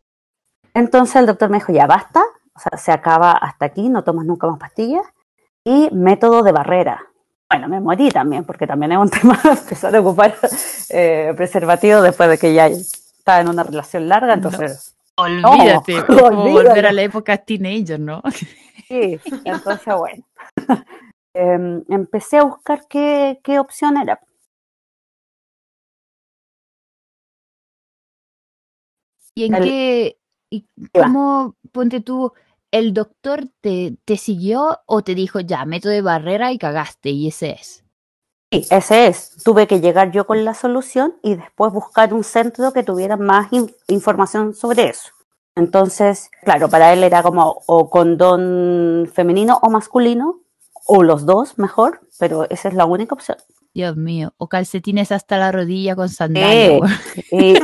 Entonces el doctor me dijo, ya basta, o sea, se acaba hasta aquí, no tomas nunca más pastillas. Y método de barrera. Bueno, me morí también, porque también es un tema empezar a ocupar eh, preservativo después de que ya estaba en una relación larga, entonces, Olvídate, No, como volver a la época teenager, ¿no? sí, entonces bueno. Em, empecé a buscar qué, qué opción era. ¿Y en El- qué, y cómo, ponte tú, el doctor te, te siguió o te dijo, ya, método de barrera y cagaste, y ese es? Sí, ese es. Tuve que llegar yo con la solución y después buscar un centro que tuviera más in- información sobre eso. Entonces, claro, para él era como o condón femenino o masculino, o los dos mejor, pero esa es la única opción. Dios mío, o calcetines hasta la rodilla con sandalia. O-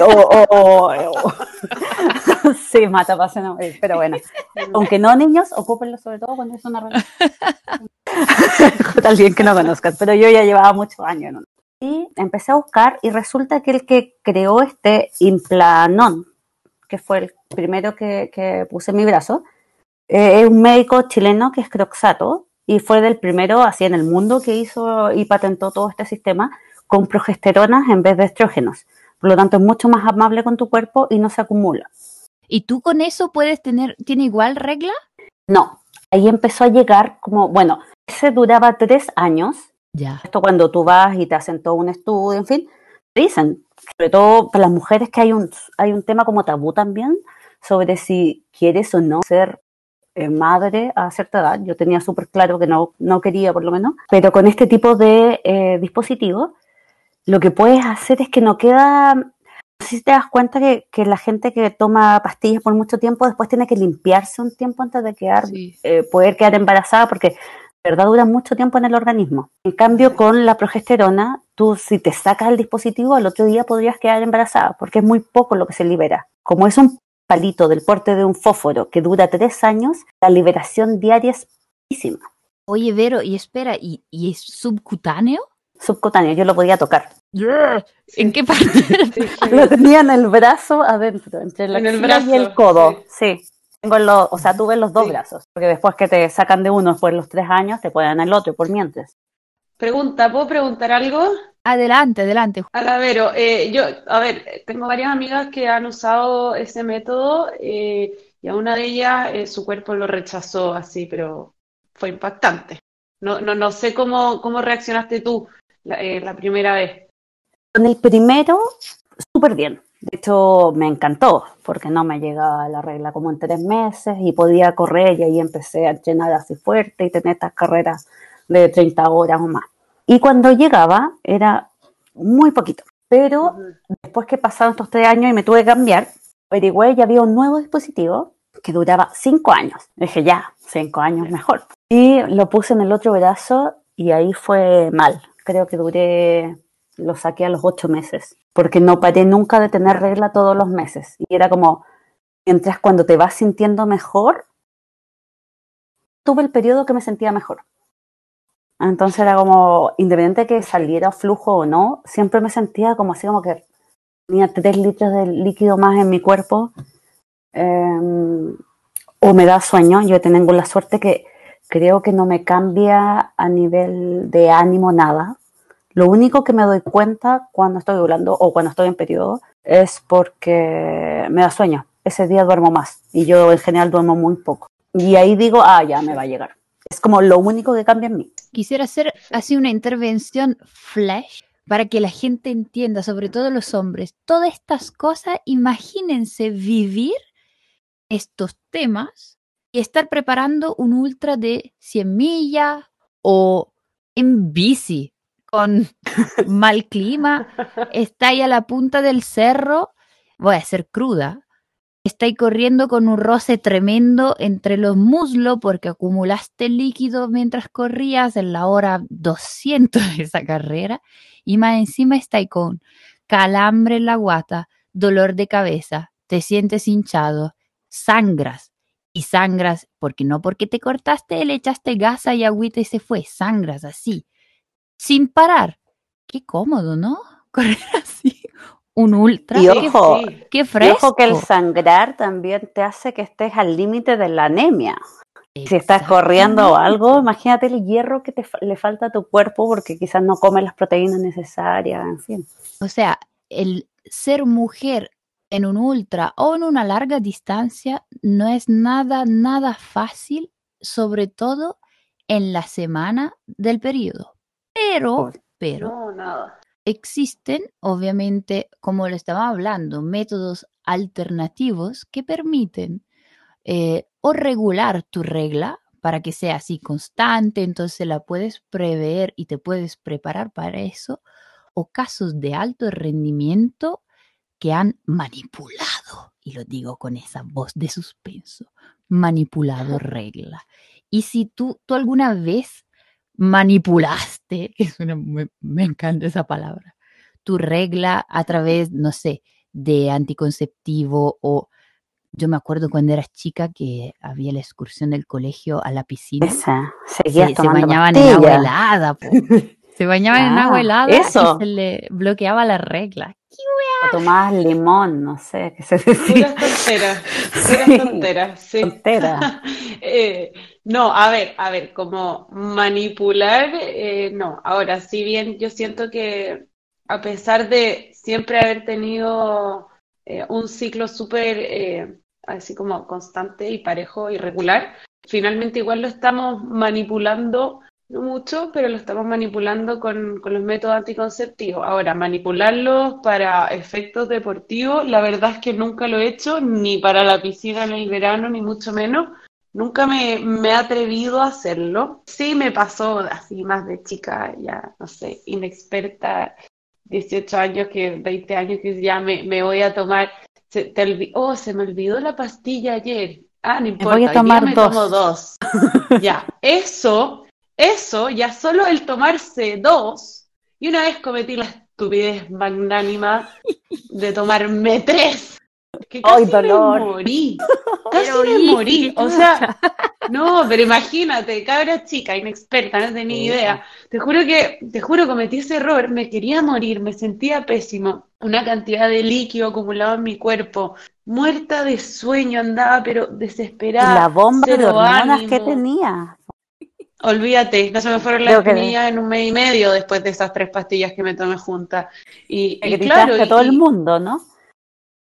o- o- sí, mata pasión a morir, pero bueno. Aunque no, niños, ocúpenlo sobre todo cuando es una relación. alguien que no conozcas, pero yo ya llevaba muchos años. en una. Y empecé a buscar y resulta que el que creó este Implanon, que fue el primero que, que puse en mi brazo, eh, es un médico chileno que es Croxato y fue del primero así en el mundo que hizo y patentó todo este sistema con progesteronas en vez de estrógenos. Por lo tanto, es mucho más amable con tu cuerpo y no se acumula. ¿Y tú con eso puedes tener, tiene igual regla? No, ahí empezó a llegar como, bueno, ese duraba tres años. Ya. Esto cuando tú vas y te hacen todo un estudio, en fin, dicen, sobre todo para las mujeres, que hay un, hay un tema como tabú también sobre si quieres o no ser eh, madre a cierta edad. Yo tenía súper claro que no, no quería, por lo menos, pero con este tipo de eh, dispositivos, lo que puedes hacer es que no queda si te das cuenta que, que, la gente que toma pastillas por mucho tiempo después tiene que limpiarse un tiempo antes de quedar, sí. eh, poder quedar embarazada porque verdad dura mucho tiempo en el organismo. En cambio, con la progesterona, tú si te sacas el dispositivo, al otro día podrías quedar embarazada, porque es muy poco lo que se libera. Como es un palito del porte de un fósforo que dura tres años, la liberación diaria es poquísima. Oye, Vero, y espera, ¿y, y es subcutáneo? Subcutáneo, yo lo podía tocar. Yeah. ¿En qué parte? Sí, lo tenía en el brazo adentro, entre la En el y el codo. Sí. Tengo los, o sea, tuve los dos brazos, porque después que te sacan de uno después de los tres años, te pueden el otro por mientras. Pregunta, ¿puedo preguntar algo? Adelante, adelante. A la Vero, eh, yo, a ver, tengo varias amigas que han usado ese método eh, y a una de ellas eh, su cuerpo lo rechazó así, pero fue impactante. No, no, no sé cómo, cómo reaccionaste tú la, eh, la primera vez. Con el primero, súper bien. De hecho, me encantó, porque no me llegaba la regla como en tres meses y podía correr y ahí empecé a llenar así fuerte y tener estas carreras de 30 horas o más. Y cuando llegaba era muy poquito. Pero después que pasaron estos tres años y me tuve que cambiar, averigüé y había un nuevo dispositivo que duraba cinco años. Dije, ya, cinco años mejor. Y lo puse en el otro brazo y ahí fue mal. Creo que duré, lo saqué a los ocho meses, porque no paré nunca de tener regla todos los meses. Y era como, mientras cuando te vas sintiendo mejor, tuve el periodo que me sentía mejor. Entonces era como, independiente de que saliera flujo o no, siempre me sentía como así como que tenía tres litros de líquido más en mi cuerpo. Eh, o me da sueño, yo tengo la suerte que creo que no me cambia a nivel de ánimo nada. Lo único que me doy cuenta cuando estoy hablando o cuando estoy en periodo es porque me da sueño. Ese día duermo más y yo en general duermo muy poco. Y ahí digo, ah, ya me va a llegar. Es como lo único que cambia en mí. Quisiera hacer así una intervención flash para que la gente entienda, sobre todo los hombres, todas estas cosas. Imagínense vivir estos temas y estar preparando un ultra de 100 millas o en bici con mal clima, está ahí a la punta del cerro, voy a ser cruda, está ahí corriendo con un roce tremendo entre los muslos porque acumulaste líquido mientras corrías en la hora 200 de esa carrera y más encima está ahí con calambre en la guata, dolor de cabeza, te sientes hinchado, sangras y sangras porque no porque te cortaste, le echaste gasa y agüita y se fue, sangras así, sin parar. Qué cómodo, ¿no? Correr así un ultra. Y ojo, qué Y fresco. ojo que el sangrar también te hace que estés al límite de la anemia. Si estás corriendo o algo, imagínate el hierro que te, le falta a tu cuerpo porque quizás no comes las proteínas necesarias, en fin. O sea, el ser mujer en un ultra o en una larga distancia no es nada, nada fácil, sobre todo en la semana del periodo. Pero, pero, No, nada. existen, obviamente, como lo estaba hablando, métodos alternativos que permiten eh, o regular tu regla para que sea así constante, entonces la puedes prever y te puedes preparar para eso, o casos de alto rendimiento que han manipulado, y lo digo con esa voz de suspenso, manipulado regla. Y si tú, tú alguna vez manipulaste, que suena, me, me encanta esa palabra, tu regla a través, no sé, de anticonceptivo o yo me acuerdo cuando eras chica que había la excursión del colegio a la piscina. Esa, Se, seguías se tomando bañaban en agua helada, po. se bañaban en Ah, agua helada eso. y se le bloqueaba la regla. O tomabas limón, no sé, qué se decía. Puras tonteras, Sí. puras tonteras, sí. Tontera. Eh, no, a ver, a ver, como manipular, eh, no. Ahora, si bien yo siento que a pesar de siempre haber tenido eh, un ciclo súper así como constante y parejo y regular, finalmente igual lo estamos manipulando, no mucho, pero lo estamos manipulando con, con los métodos anticonceptivos. Ahora, manipularlos para efectos deportivos, la verdad es que nunca lo he hecho, ni para la piscina en el verano, ni mucho menos. Nunca me, me he atrevido a hacerlo. Sí me pasó así más de chica, ya no sé, inexperta, 18 años, que 20 años, que ya me, me voy a tomar. Se, te oh, se me olvidó la pastilla ayer. Ah, no importa, voy a día tomar me tomo dos. Ya, eso, eso, ya solo el tomarse dos, y una vez cometí la estupidez magnánima de tomarme tres. Que ¡Ay, me dolor! morí, casi Pero, me hija, morí. O sea, no, pero imagínate, cabra chica, inexperta, no tenía Sí. idea. Te juro que, te juro, cometí ese error, me quería morir, me sentía pésimo, una cantidad de líquido acumulado en mi cuerpo, muerta de sueño andaba, pero desesperada, la bomba de hormonas que tenía. Olvídate, no se me fueron las espinillas en un mes y medio después de esas tres pastillas que me tomé juntas. Y, y claro, a todo y- el mundo, ¿no?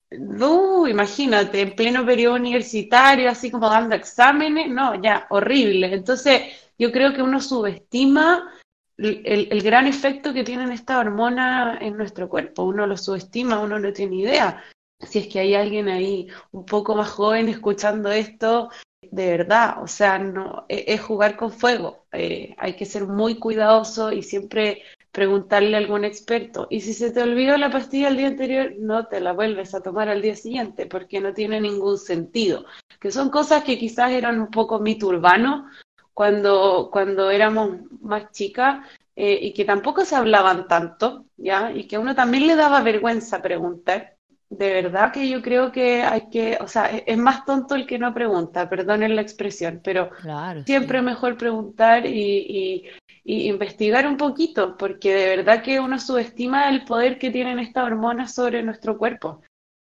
Uh, imagínate, en pleno periodo universitario, así como dando exámenes, no, ya, horrible. Entonces, yo creo que uno subestima el, el- el gran efecto que tienen estas hormonas en nuestro cuerpo. Uno lo subestima, uno no tiene idea. Si es que hay alguien ahí un poco más joven escuchando esto, de verdad, o sea, no, e- es, jugar con fuego. Eh, hay que ser muy cuidadoso y siempre preguntarle a algún experto. Y si se te olvidó la pastilla el día anterior, no te la vuelves a tomar al día siguiente porque no tiene ningún sentido. Que son cosas que quizás eran un poco mito urbano cuando, cuando éramos más chicas eh, y que tampoco se hablaban tanto, ¿ya? Y que a uno también le daba vergüenza preguntar. De verdad que yo creo que hay que, o sea, es es más tonto el que no pregunta, perdonen la expresión, pero Claro, siempre sí. mejor preguntar y, y- y investigar un poquito, porque de verdad que uno subestima el poder que tienen estas hormonas sobre nuestro cuerpo.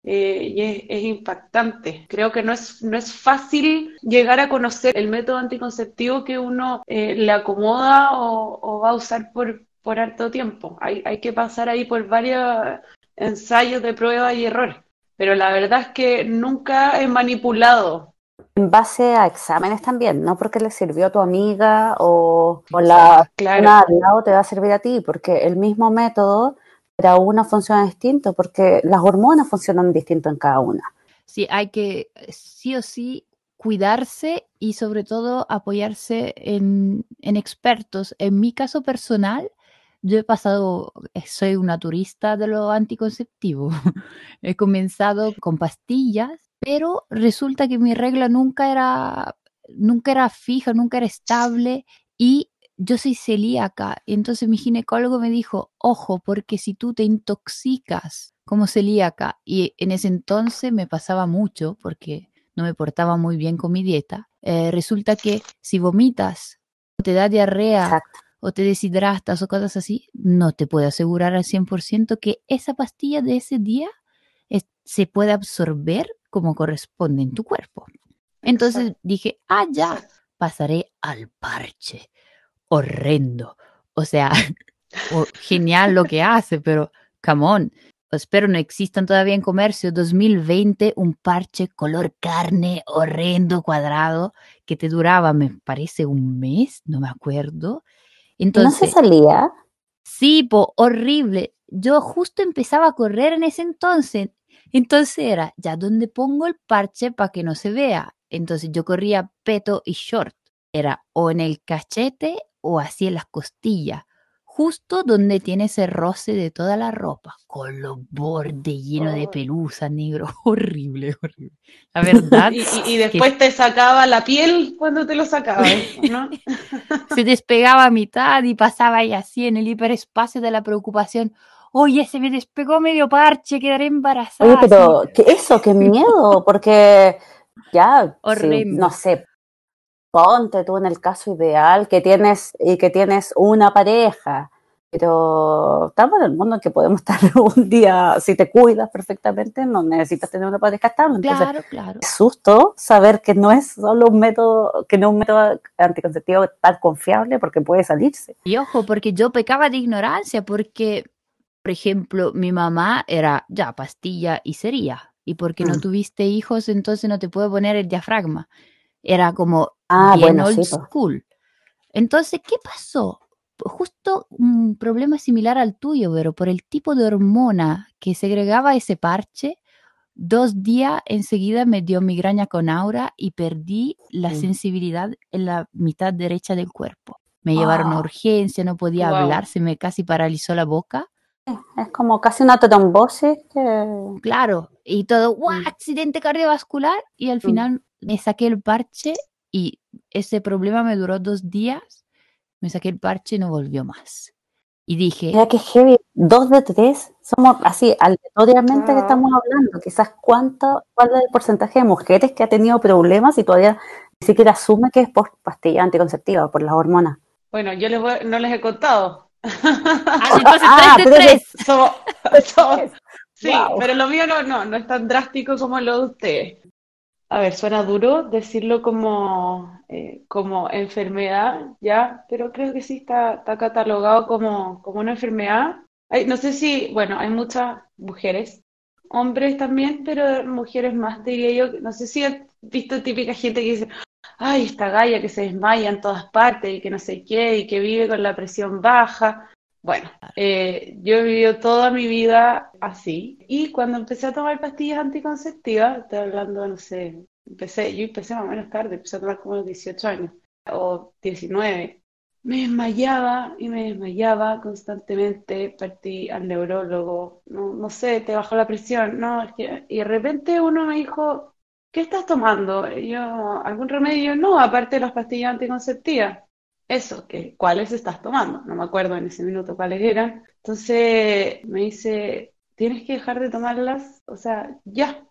Eh, y es, es impactante. Creo que no es, no es fácil llegar a conocer el método anticonceptivo que uno eh, le acomoda o, o va a usar por, por harto tiempo. Hay, hay que pasar ahí por varios ensayos de prueba y error. Pero la verdad es que nunca he manipulado En base a exámenes también, no porque le sirvió a tu amiga o, o la Claro. persona al lado te va a servir a ti, porque el mismo método para una funciona distinto, porque las hormonas funcionan distinto en cada una. Sí, hay que sí o sí cuidarse y sobre todo apoyarse en, en expertos. En mi caso personal, yo he pasado, eh, soy una turista de lo anticonceptivo. He comenzado con pastillas, pero resulta que mi regla nunca era, nunca era fija, nunca era estable y yo soy celíaca. Entonces mi ginecólogo me dijo, ojo, porque si tú te intoxicas como celíaca, y en ese entonces me pasaba mucho porque no me portaba muy bien con mi dieta, eh, resulta que si vomitas te da diarrea Exacto. O te deshidratas o cosas así, no te puedo asegurar al 100% que esa pastilla de ese día es- se puede absorber como corresponde en tu cuerpo. Entonces Exacto. dije, ah, ya, pasaré al parche. Horrendo. O sea, o- genial lo que hace, pero, come on, espero no existan todavía en comercio 2020 un parche color carne horrendo cuadrado que te duraba, me parece, un mes, no me acuerdo. ¿No se Entonces, salía? sí, po, horrible. Yo justo empezaba a correr en ese entonces. Entonces era, ya, ¿dónde pongo el parche para que no se vea? Entonces yo corría peto y short. Era o en el cachete o así en las costillas. Justo donde tiene ese roce de toda la ropa, con los bordes llenos de Ay. pelusa, negro. Horrible, horrible. La verdad, Y, y- y que después te sacaba la piel cuando te lo sacabas, ¿no? se despegaba a mitad y pasaba ahí así en el hiperespacio de la preocupación. Oye, se me despegó medio parche, quedaré embarazada. Oye, pero ¿qué eso? ¡Qué miedo! Porque ya, no sé, ponte tú en el caso ideal que tienes y que tienes una pareja, pero estamos en el mundo en que podemos estar un día, si te cuidas perfectamente, no necesitas tener una pareja estable. Entonces, Claro, claro. es susto saber que no es solo un método, que no es un método anticonceptivo tan confiable porque puede salirse. Y ojo, porque yo pecaba de ignorancia, porque, por ejemplo, mi mamá era ya pastilla y sería. Y porque no Mm. tuviste hijos, entonces no te puedo poner el diafragma. Era como Ah, bien bueno, old sí, po. school. Entonces, ¿qué pasó? Justo un problema similar al tuyo, pero por el tipo de hormona que segregaba ese parche, dos días enseguida me dio migraña con aura y perdí la sensibilidad en la mitad derecha del cuerpo. Me llevaron a Ah. urgencia, no podía hablar, se me casi paralizó la boca es como casi una trombosis que... Claro, y todo, ¡guau! Accidente cardiovascular. Y al final me saqué el parche y ese problema me duró dos días. Me saqué el parche y no volvió más. Y dije, Mira que heavy, dos de tres, somos así, aleatoriamente que Wow. estamos hablando, quizás cuánto, cuál es el porcentaje de mujeres que ha tenido problemas y todavía ni siquiera asume que es por pastilla anticonceptiva, por las hormonas. Bueno, yo les voy- no les he contado. "Ah, entonces Ah, tres de pero tres". Somos- somos- sí, Wow. pero lo mío no, no, no es tan drástico como lo de ustedes. A ver, suena duro decirlo como, eh, como enfermedad, ¿ya? Pero creo que sí está, catalogado como, como una enfermedad. No sé si, bueno, hay muchas mujeres, hombres también, pero mujeres más, diría yo. No sé si has visto típica gente que dice, ay, esta galla que se desmaya en todas partes y que no sé qué, y que vive con la presión baja. Bueno, eh, yo he vivido toda mi vida así. Y cuando empecé a tomar pastillas anticonceptivas, estoy hablando, no sé, empecé, yo empecé más o menos tarde, empecé a tomar como a los 18 años o 19. Me desmayaba y me desmayaba constantemente. Partí al neurólogo, no, no sé, te bajó la presión, no, es que, y de repente uno me dijo, ¿qué estás tomando? Y yo, ¿algún remedio? No, aparte de las pastillas anticonceptivas. Eso, que, ¿cuáles estás tomando? No me acuerdo en ese minuto cuáles eran. Entonces me dice, tienes que dejar de tomarlas, o sea, ya,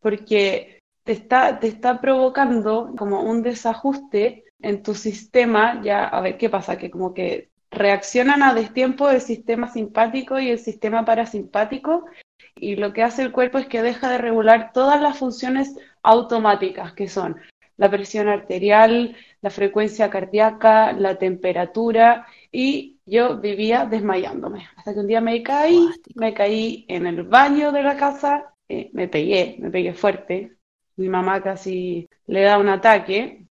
porque te está, te está provocando como un desajuste en tu sistema, ya, a ver qué pasa, que como que reaccionan a destiempo el sistema simpático y el sistema parasimpático, y lo que hace el cuerpo es que deja de regular todas las funciones automáticas, que son la presión arterial, la frecuencia cardíaca, la temperatura, y yo vivía desmayándome. Hasta que un día me caí, me caí en el baño de la casa, eh, me pegué, me pegué fuerte. Mi mamá casi le da un ataque.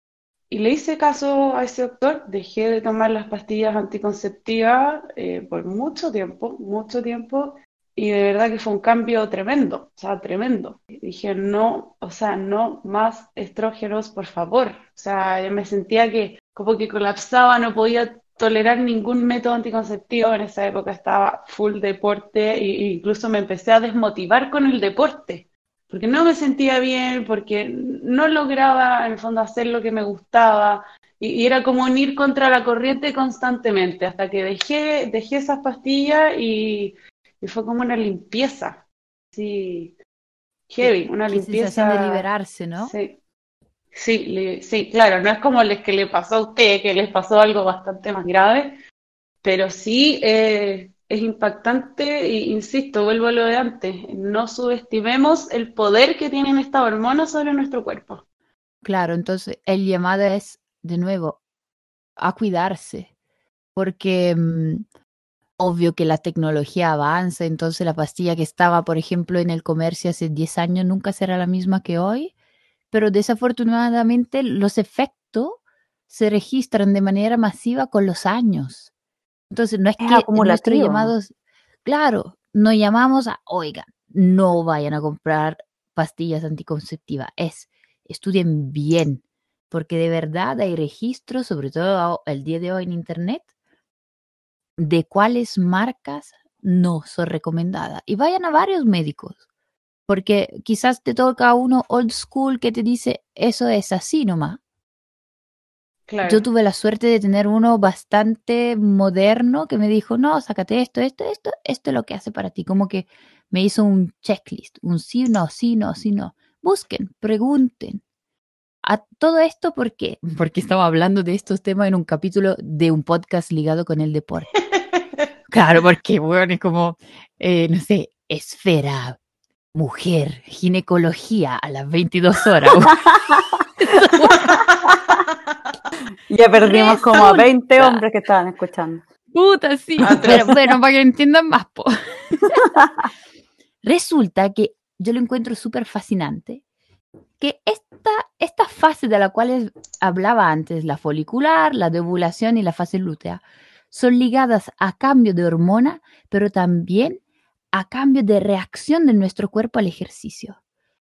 Y le hice caso a ese doctor, dejé de tomar las pastillas anticonceptivas eh, por mucho tiempo, mucho tiempo, y de verdad que fue un cambio tremendo, o sea, tremendo. Dije, no, o sea, no más estrógenos, por favor. O sea, me sentía que como que colapsaba, no podía tolerar ningún método anticonceptivo. En esa época estaba full deporte e incluso me empecé a desmotivar con el deporte, porque no me sentía bien, porque no lograba en el fondo hacer lo que me gustaba. Y, y era como un ir contra la corriente constantemente, hasta que dejé, dejé esas pastillas y, y fue como una limpieza. Sí, heavy, una Qué sensación de limpieza. liberarse, ¿no? Sí, sí, sí, claro, no es como les que le pasó a usted, que les pasó algo bastante más grave, pero sí eh, es impactante e insisto, vuelvo a lo de antes, no subestimemos el poder que tienen estas hormonas sobre nuestro cuerpo. Claro, entonces el llamado es, de nuevo, a cuidarse, porque mm, obvio que la tecnología avanza, entonces la pastilla que estaba, por ejemplo, en el comercio hace 10 años nunca será la misma que hoy, pero desafortunadamente los efectos se registran de manera masiva con los años. Entonces no es Es que nuestros llamados, claro, nos llamamos a, oigan, no vayan a comprar pastillas anticonceptivas, es estudien bien, porque de verdad hay registros, sobre todo el día de hoy en Internet, de cuáles marcas no son recomendadas. Y vayan a varios médicos, porque quizás te toca uno old school que te dice, eso es así nomás. Claro. Yo tuve la suerte de tener uno bastante moderno que me dijo, no, sácate esto, esto, esto, esto es lo que hace para ti. Como que me hizo un checklist, un sí, no, sí, no, sí, no. Busquen, pregunten. A todo esto, ¿por qué? Porque estamos hablando de estos temas en un capítulo de un podcast ligado con el deporte. Claro, porque, bueno, es como, eh, no sé, esfera, mujer, ginecología a las 22 horas. Ya perdimos como a 20 Resulta. hombres que estaban escuchando. Puta, sí. Atroz. Pero bueno, para que entiendan más, po. Resulta que yo lo encuentro súper fascinante que esta, esta fase de la cual hablaba antes, la folicular, la de ovulación y la fase lútea, son ligadas a cambio de hormona, pero también a cambio de reacción de nuestro cuerpo al ejercicio.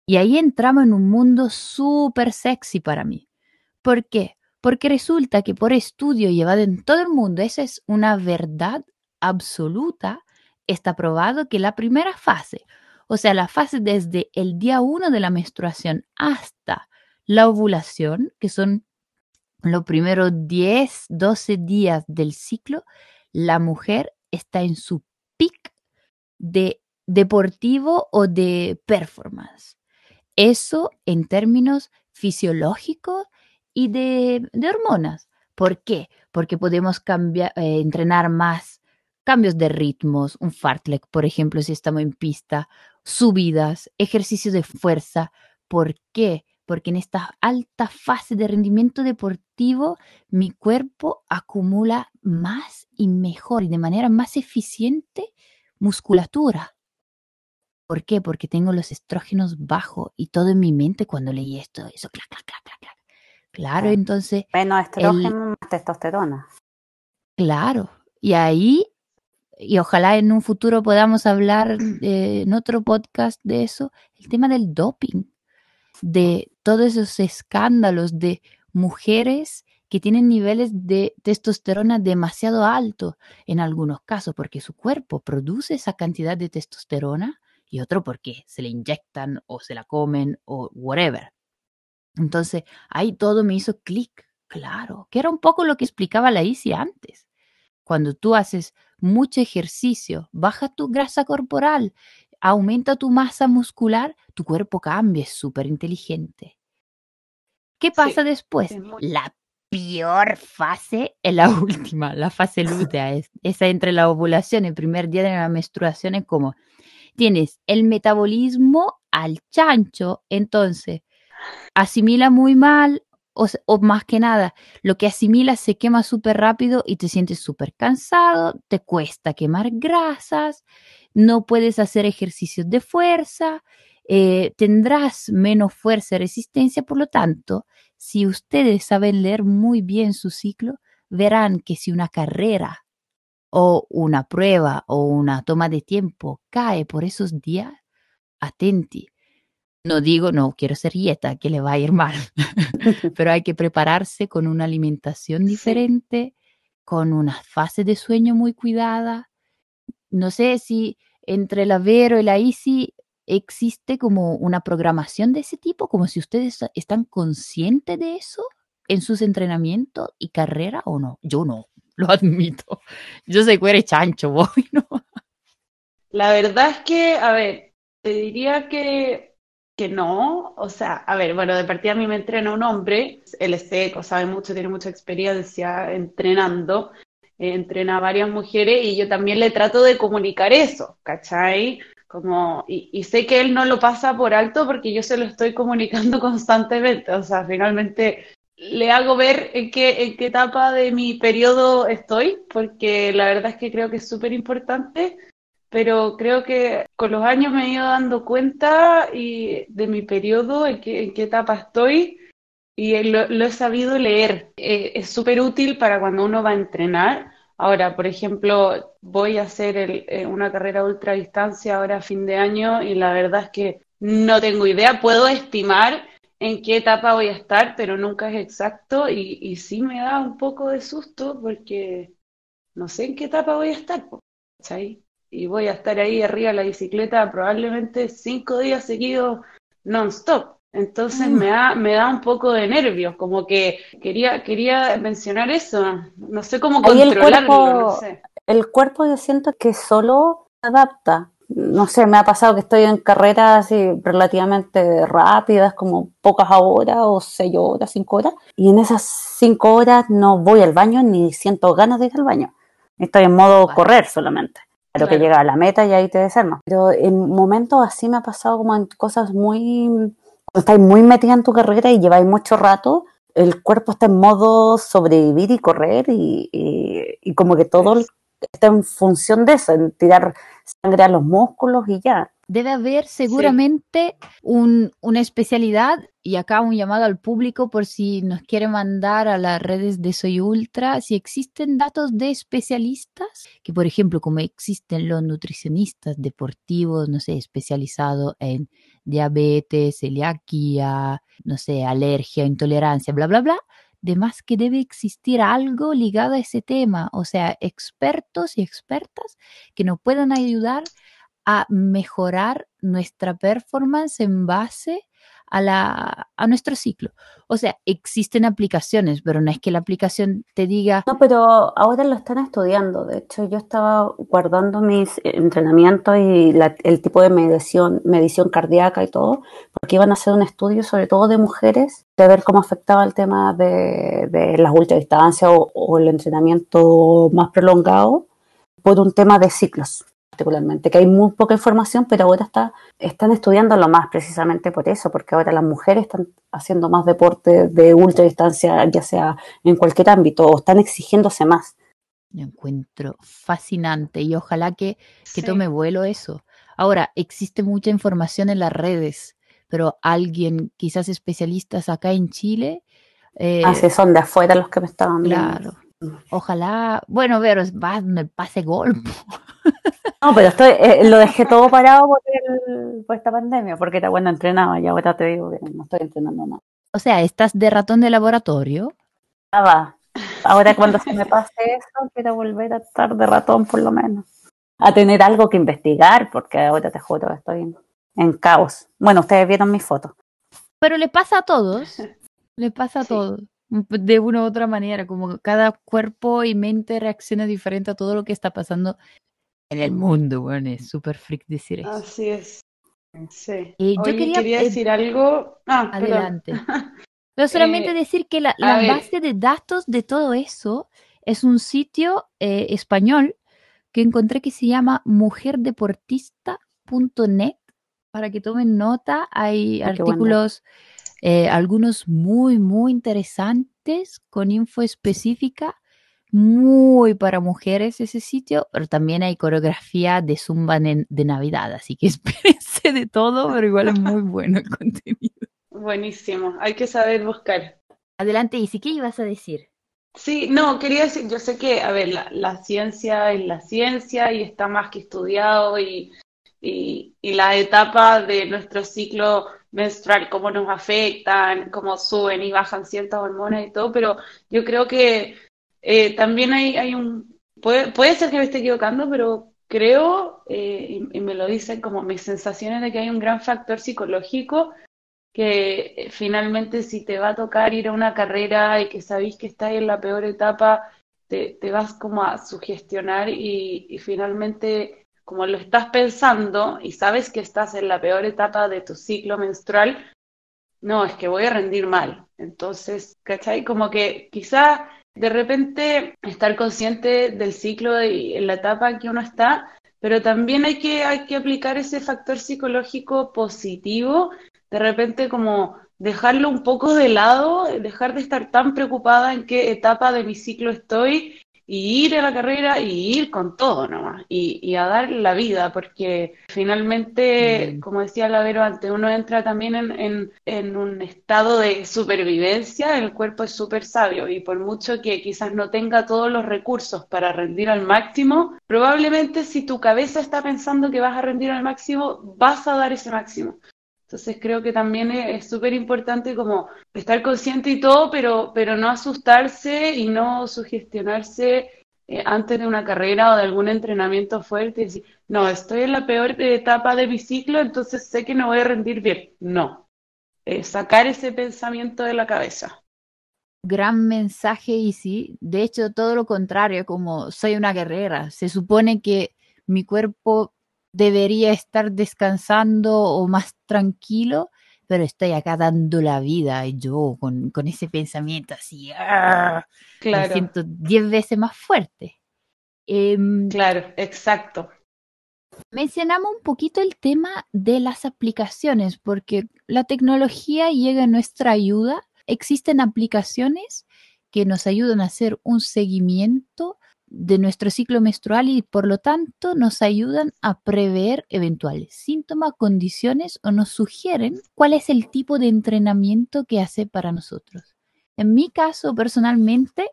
Y ahí entramos en un mundo súper sexy para mí. ¿Por qué? Porque resulta que por estudio llevado en todo el mundo, esa es una verdad absoluta, está probado que la primera fase, o sea, la fase desde el día 1 de la menstruación hasta la ovulación, que son los primeros 10, 12 días del ciclo, la mujer está en su pic de deportivo o de performance. Eso en términos fisiológicos y de, hormonas. ¿Por qué? Porque podemos cambiar, eh, entrenar más cambios de ritmos, un fartlek, por ejemplo, si estamos en pista, subidas, ejercicios de fuerza. ¿Por qué? Porque en esta alta fase de rendimiento deportivo mi cuerpo acumula más y mejor y de manera más eficiente musculatura. ¿Por qué? Porque tengo los estrógenos bajos y todo en mi mente cuando leí esto, eso, clac, clac, clac, clac. Claro, entonces... Menos estrógeno, más testosterona. Claro, y ahí y ojalá en un futuro podamos hablar en otro podcast de eso, el tema del doping, de todos esos escándalos de mujeres que tienen niveles de testosterona demasiado altos en algunos casos porque su cuerpo produce esa cantidad de testosterona y otro porque se le inyectan o se la comen o whatever. Entonces ahí todo me hizo clic, claro, que era un poco lo que explicaba la Isi antes. Cuando tú haces mucho ejercicio, baja tu grasa corporal, aumenta tu masa muscular, tu cuerpo cambia, es súper inteligente. ¿Qué pasa después? La peor fase es la última, la fase lútea, es, esa entre la ovulación, el primer día de la menstruación es como, tienes el metabolismo al chancho, entonces asimila muy mal, o, más que nada, lo que asimilas se quema súper rápido y te sientes súper cansado, te cuesta quemar grasas, no puedes hacer ejercicios de fuerza, eh, tendrás menos fuerza y resistencia, por lo tanto, si ustedes saben leer muy bien su ciclo, verán que si una carrera o una prueba o una toma de tiempo cae por esos días, atenti, no digo, no quiero ser dieta, que le va a ir mal, pero hay que prepararse con una alimentación diferente, con una fase de sueño muy cuidada. No sé si entre la Vero y la Isi existe como una programación de ese tipo, como si ustedes están conscientes de eso en sus entrenamientos y carrera o no. Yo no, lo admito. Yo sé que eres chancho, voy, ¿no? La verdad es que, a ver, te diría que que no, o sea, a ver, bueno, de partida a mí me entrena un hombre, él es seco, sabe mucho, tiene mucha experiencia entrenando, eh, entrena a varias mujeres y yo también le trato de comunicar eso, ¿cachai? Como, y, sé que él no lo pasa por alto porque yo se lo estoy comunicando constantemente, o sea, finalmente le hago ver en qué, en qué etapa de mi periodo estoy, porque la verdad es que creo que es súper importante pero creo que con los años me he ido dando cuenta y de mi periodo, en qué, etapa estoy, y lo, he sabido leer. Eh, es súper útil para cuando uno va a entrenar. Ahora, por ejemplo, voy a hacer eh, una carrera ultra distancia ahora a fin de año y la verdad es que no tengo idea. Puedo estimar en qué etapa voy a estar, pero nunca es exacto y, y sí me da un poco de susto porque no sé en qué etapa voy a estar. ¿sí? Y voy a estar ahí arriba de la bicicleta probablemente cinco días seguidos non-stop. Entonces mm. me, da, me da un poco de nervios, como que quería, quería mencionar eso, no sé cómo controlarlo. El cuerpo, el cuerpo yo siento que solo adapta. No sé, me ha pasado que estoy en carreras así relativamente rápidas, como pocas horas o seis horas, cinco horas, y en esas cinco horas no voy al baño ni siento ganas de ir al baño. Estoy en modo correr solamente lo que llega a la meta y ahí te desarmas. Pero en momentos así me ha pasado como en cosas muy... Cuando estáis muy metida en tu carrera y lleváis mucho rato, el cuerpo está en modo sobrevivir y correr y, y como que todo está en función de eso, en tirar sangre a los músculos y ya debe haber seguramente una especialidad y acá un llamado al público por si nos quiere mandar a las redes de Soy Ultra, si existen datos de especialistas, que por ejemplo como existen los nutricionistas deportivos, no sé, especializados en diabetes, celiaquía, no sé, alergia, intolerancia, bla, bla, bla, de más que debe existir algo ligado a ese tema, o sea, expertos y expertas que nos puedan ayudar a mejorar nuestra performance en base a, la, a nuestro ciclo. O sea, existen aplicaciones, pero no es que la aplicación te diga... No, pero ahora lo están estudiando. De hecho, yo estaba guardando mis entrenamientos y el tipo de medición, medición cardíaca y todo, porque iban a hacer un estudio sobre todo de mujeres, de ver cómo afectaba el tema de, de las ultradistancias o, o el entrenamiento más prolongado por un tema de ciclos particularmente, que hay muy poca información, pero ahora está, están estudiándolo más precisamente por eso, porque ahora las mujeres están haciendo más deporte de ultra distancia, ya sea en cualquier ámbito, o están exigiéndose más. Yo encuentro fascinante y ojalá que, que tome vuelo eso. Ahora, existe mucha información en las redes, pero alguien, quizás especialistas acá en Chile. Eh, Así son de afuera los que me estaban Claro. Ojalá, bueno, pero va el pase gol. No, pero estoy, eh, lo dejé todo parado por, el, por, esta pandemia, porque era bueno entrenaba y ahora te digo que no estoy entrenando nada. O sea, ¿estás de ratón de laboratorio? Ah, va. Ahora cuando se me pase eso, quiero volver a estar de ratón por lo menos. A tener algo que investigar, porque ahora te juro, estoy en, en caos. Bueno, ustedes vieron mis fotos. Pero le pasa a todos. Le pasa a sí. todos de una u otra manera, como cada cuerpo y mente reacciona diferente a todo lo que está pasando en el mundo, bueno, es súper freak decir eso. Así es. Sí. Eh, yo quería, eh, decir algo. Ah, adelante. No solamente Eh, decir que la, ver. base de datos de todo eso es un sitio eh, español que encontré que se llama mujerdeportista.net para que tomen nota. Hay Ah, artículos, algunos muy, muy interesantes con info específica. Muy para mujeres ese sitio, pero también hay coreografía de zumba de, de Navidad, así que espérense de todo, pero igual es muy bueno el contenido. Buenísimo. Hay que saber buscar. Adelante, Isi, ¿qué ibas a decir? Sí, no, quería decir, yo sé que, a ver, la, la ciencia es la ciencia y está más que estudiado y, y, y la etapa de nuestro ciclo menstrual, cómo nos afectan, cómo suben y bajan ciertas hormonas y todo, pero yo creo que eh, también hay, hay un, puede, puede ser que me esté equivocando, pero creo, eh, y, me lo dicen como mis sensaciones de que hay un gran factor psicológico que eh, finalmente si te va a tocar ir a una carrera y que sabéis que estás en la peor etapa, te, te vas como a sugestionar y, y finalmente como lo estás pensando y sabes que estás en la peor etapa de tu ciclo menstrual, no, es que voy a rendir mal. Entonces, ¿cachai? Como que quizás de repente estar consciente del ciclo y la etapa en que uno está, pero también hay que, hay que aplicar ese factor psicológico positivo de repente como dejarlo un poco de lado, dejar de estar tan preocupada en qué etapa de mi ciclo estoy y ir a la carrera y ir con todo nomás y, y a dar la vida, porque finalmente, Mm. como decía Lavero antes, uno entra también en, en, en un estado de supervivencia, el cuerpo es súper sabio y por mucho que quizás no tenga todos los recursos para rendir al máximo, probablemente si tu cabeza está pensando que vas a rendir al máximo, vas a dar ese máximo. Entonces creo que también es súper importante como estar consciente y todo, pero, pero no asustarse y no sugestionarse eh, antes de una carrera o de algún entrenamiento fuerte y no, estoy en la peor etapa de mi ciclo, entonces sé que no voy a rendir bien. No, Eh, sacar ese pensamiento de la cabeza. Gran mensaje, Isi. De hecho, todo lo contrario, como soy una guerrera. Se supone que mi cuerpo debería estar descansando o más tranquilo, pero estoy acá dando la vida y yo con, con ese pensamiento así, ¡ah! me Claro, siento diez veces más fuerte. Em, claro, exacto. Mencionamos un poquito el tema de las aplicaciones, porque la tecnología llega a nuestra ayuda. Existen aplicaciones que nos ayudan a hacer un seguimiento de nuestro ciclo menstrual y por lo tanto nos ayudan a prever eventuales síntomas, condiciones o nos sugieren cuál es el tipo de entrenamiento que hace para nosotros. En mi caso, personalmente,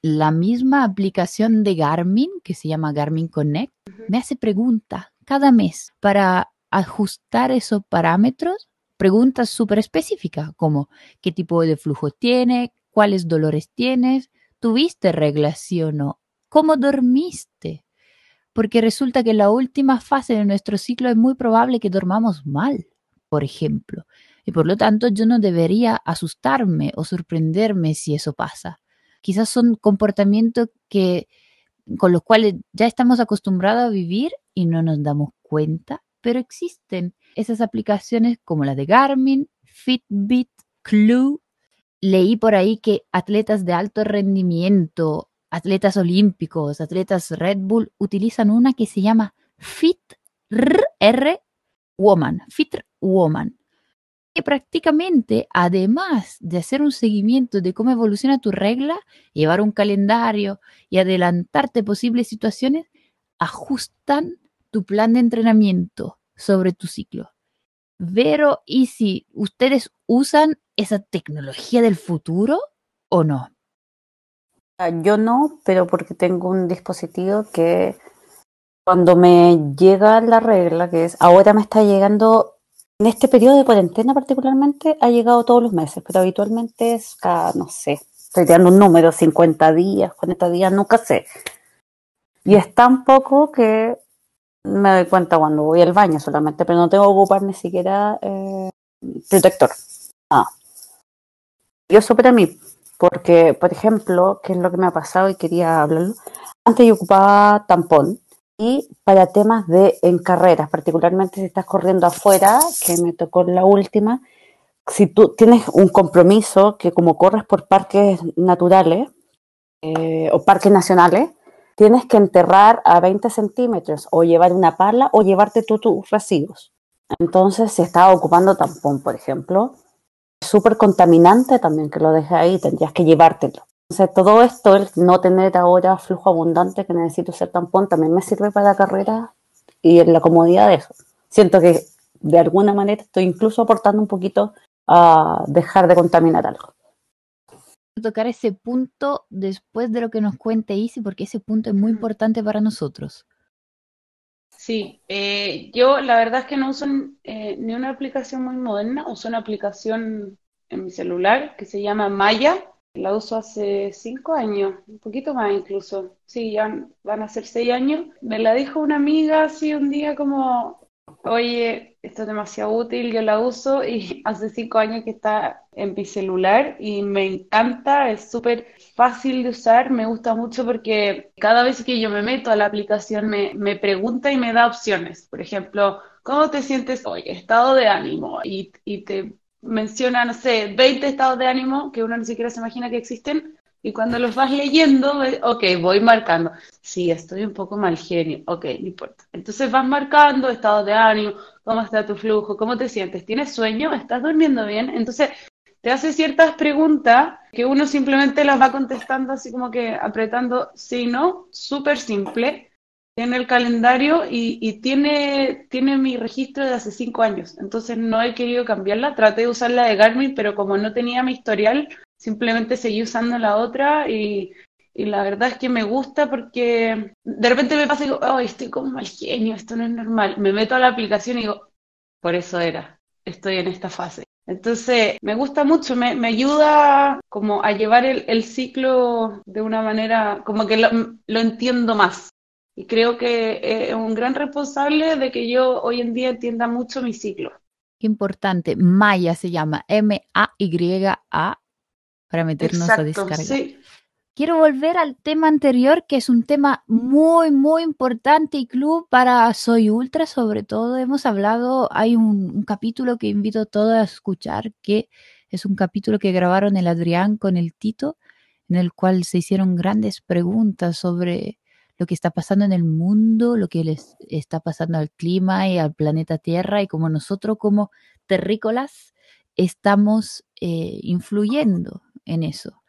la misma aplicación de Garmin, que se llama Garmin Connect, me hace preguntas cada mes. Para ajustar esos parámetros, preguntas súper específicas como qué tipo de flujo tiene, cuáles dolores tienes, tuviste reglas sí o no, cómo dormiste, porque resulta que en la última fase de nuestro ciclo es muy probable que dormamos mal, por ejemplo, y por lo tanto yo no debería asustarme o sorprenderme si eso pasa. Quizás son comportamientos que con los cuales ya estamos acostumbrados a vivir y no nos damos cuenta, pero existen esas aplicaciones como la de Garmin, Fitbit, Clue. Leí por ahí que atletas de alto rendimiento, atletas olímpicos, atletas Red Bull utilizan una que se llama Fit R Woman, Fit Woman, que prácticamente, además de hacer un seguimiento de cómo evoluciona tu regla, llevar un calendario y adelantarte posibles situaciones, ajustan tu plan de entrenamiento sobre tu ciclo. Vero, ¿y si ustedes usan esa tecnología del futuro o no? Yo no, pero porque tengo un dispositivo que cuando me llega la regla, que es ahora me está llegando, en este periodo de cuarentena particularmente, ha llegado todos los meses, pero habitualmente es cada, no sé, estoy dando un número, 50 días, 40 días, nunca sé. Y es tan poco que me doy cuenta cuando voy al baño solamente, pero no tengo que ocupar ni siquiera eh, protector. Ah. Yo para mí, porque, por ejemplo, que es lo que me ha pasado y quería hablarlo, antes yo ocupaba tampón y para temas de en carreras, particularmente si estás corriendo afuera, que me tocó la última, si tú tienes un compromiso que como corres por parques naturales eh, o parques nacionales, tienes que enterrar a 20 centímetros o llevar una pala o llevarte tú tus residuos. Entonces, si estaba ocupando tampón, por ejemplo, súper contaminante también que lo dejes ahí, tendrías que llevártelo. Entonces, todo esto, el no tener ahora flujo abundante que necesito ser tampón, también me sirve para la carrera y en la comodidad de eso. Siento que de alguna manera estoy incluso aportando un poquito a dejar de contaminar algo tocar ese punto después de lo que nos cuente Isi, porque ese punto es muy importante para nosotros. Sí, eh, yo la verdad es que no uso eh, ni una aplicación muy moderna, uso una aplicación en mi celular que se llama Maya. La uso hace cinco años, un poquito más incluso. Sí, ya van a ser seis años. Me la dijo una amiga así un día como, oye, esto es demasiado útil, yo la uso y hace cinco años que está en mi celular y me encanta, es súper fácil de usar, me gusta mucho porque cada vez que yo me meto a la aplicación me, me pregunta y me da opciones. Por ejemplo, ¿cómo te sientes hoy? Estado de ánimo y, y te menciona, no sé, 20 estados de ánimo que uno ni siquiera se imagina que existen y cuando los vas leyendo, ok, voy marcando. Sí, estoy un poco mal genio. Ok, no importa. Entonces vas marcando estado de ánimo, cómo está tu flujo, cómo te sientes. ¿Tienes sueño? ¿Estás durmiendo bien? Entonces te hace ciertas preguntas que uno simplemente las va contestando así como que apretando sí, no, súper simple. Tiene el calendario y, y, tiene, tiene mi registro de hace cinco años. Entonces no he querido cambiarla. Traté de usar la de Garmin, pero como no tenía mi historial, simplemente seguí usando la otra y, la verdad es que me gusta porque de repente me pasa y digo, oh, estoy como mal genio, esto no es normal. Me meto a la aplicación y digo, por eso era, estoy en esta fase. Entonces, me gusta mucho, me, ayuda como a llevar el, ciclo de una manera, como que lo, lo entiendo más. Y creo que es un gran responsable de que yo hoy en día entienda mucho mi ciclo. Qué importante. Maya se llama M-A-Y-A para meternos a descargar. Quiero volver al tema anterior, que es un tema muy, muy importante y club para Soy Ultra, sobre todo. Hemos hablado, hay un, capítulo que invito a todos a escuchar, que es un capítulo que grabaron el Adrián con el Tito, en el cual se hicieron grandes preguntas sobre lo que está pasando en el mundo, lo que les está pasando al clima y al planeta Tierra y como nosotros como terrícolas estamos eh, influyendo en eso.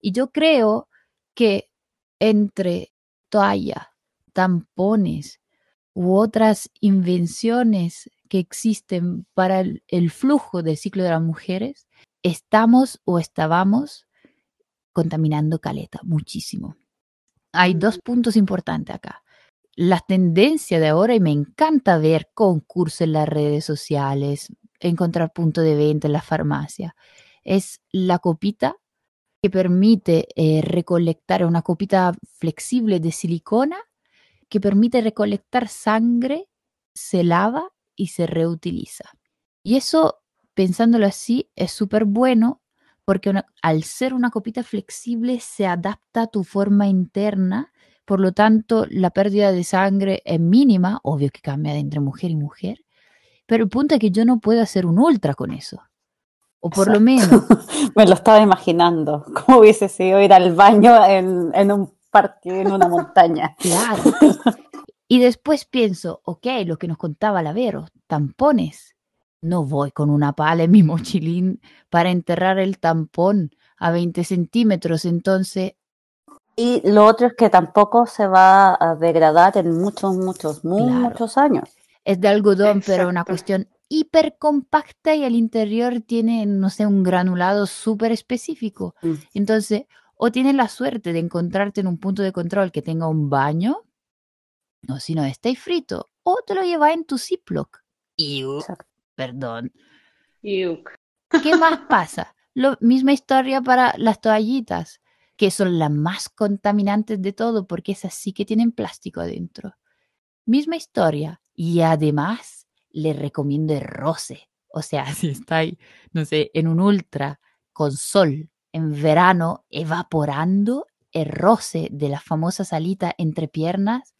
Y yo creo que entre toalla, tampones u otras invenciones que existen para el, flujo del ciclo de las mujeres, estamos o estábamos contaminando caleta muchísimo. Hay dos puntos importantes acá. La tendencia de ahora, y me encanta ver concursos en las redes sociales, encontrar punto de venta en la farmacia, es la copita que permite eh, recolectar una copita flexible de silicona que permite recolectar sangre, se lava y se reutiliza. Y eso, pensándolo así, es súper bueno porque al ser una copita flexible se adapta a tu forma interna, por lo tanto la pérdida de sangre es mínima, obvio que cambia entre mujer y mujer, pero el punto es que yo no puedo hacer un ultra con eso. O por lo menos. Me lo estaba imaginando. ¿Cómo hubiese sido ir al baño en, en un parque, en una montaña? Claro. Y después pienso, ok, lo que nos contaba la Vero, tampones. No voy con una pala en mi mochilín para enterrar el tampón a 20 centímetros, entonces... Y lo otro es que tampoco se va a degradar en muchos, muchos, muchos años. Es de algodón, pero una cuestión hiper compacta y al interior tiene, no sé, un granulado súper específico. Mm. Entonces, o tienes la suerte de encontrarte en un punto de control que tenga un baño, o si no, estáis frito, o te lo llevas en tu Ziploc. Y, perdón. ¿Qué más pasa? Lo, misma historia para las toallitas, que son las más contaminantes de todo, porque esas sí que tienen plástico adentro. Misma historia. Y además, le recomiendo el roce. O sea, si estáis, no sé, en un ultra con sol en verano evaporando el roce de la famosa salita entre piernas,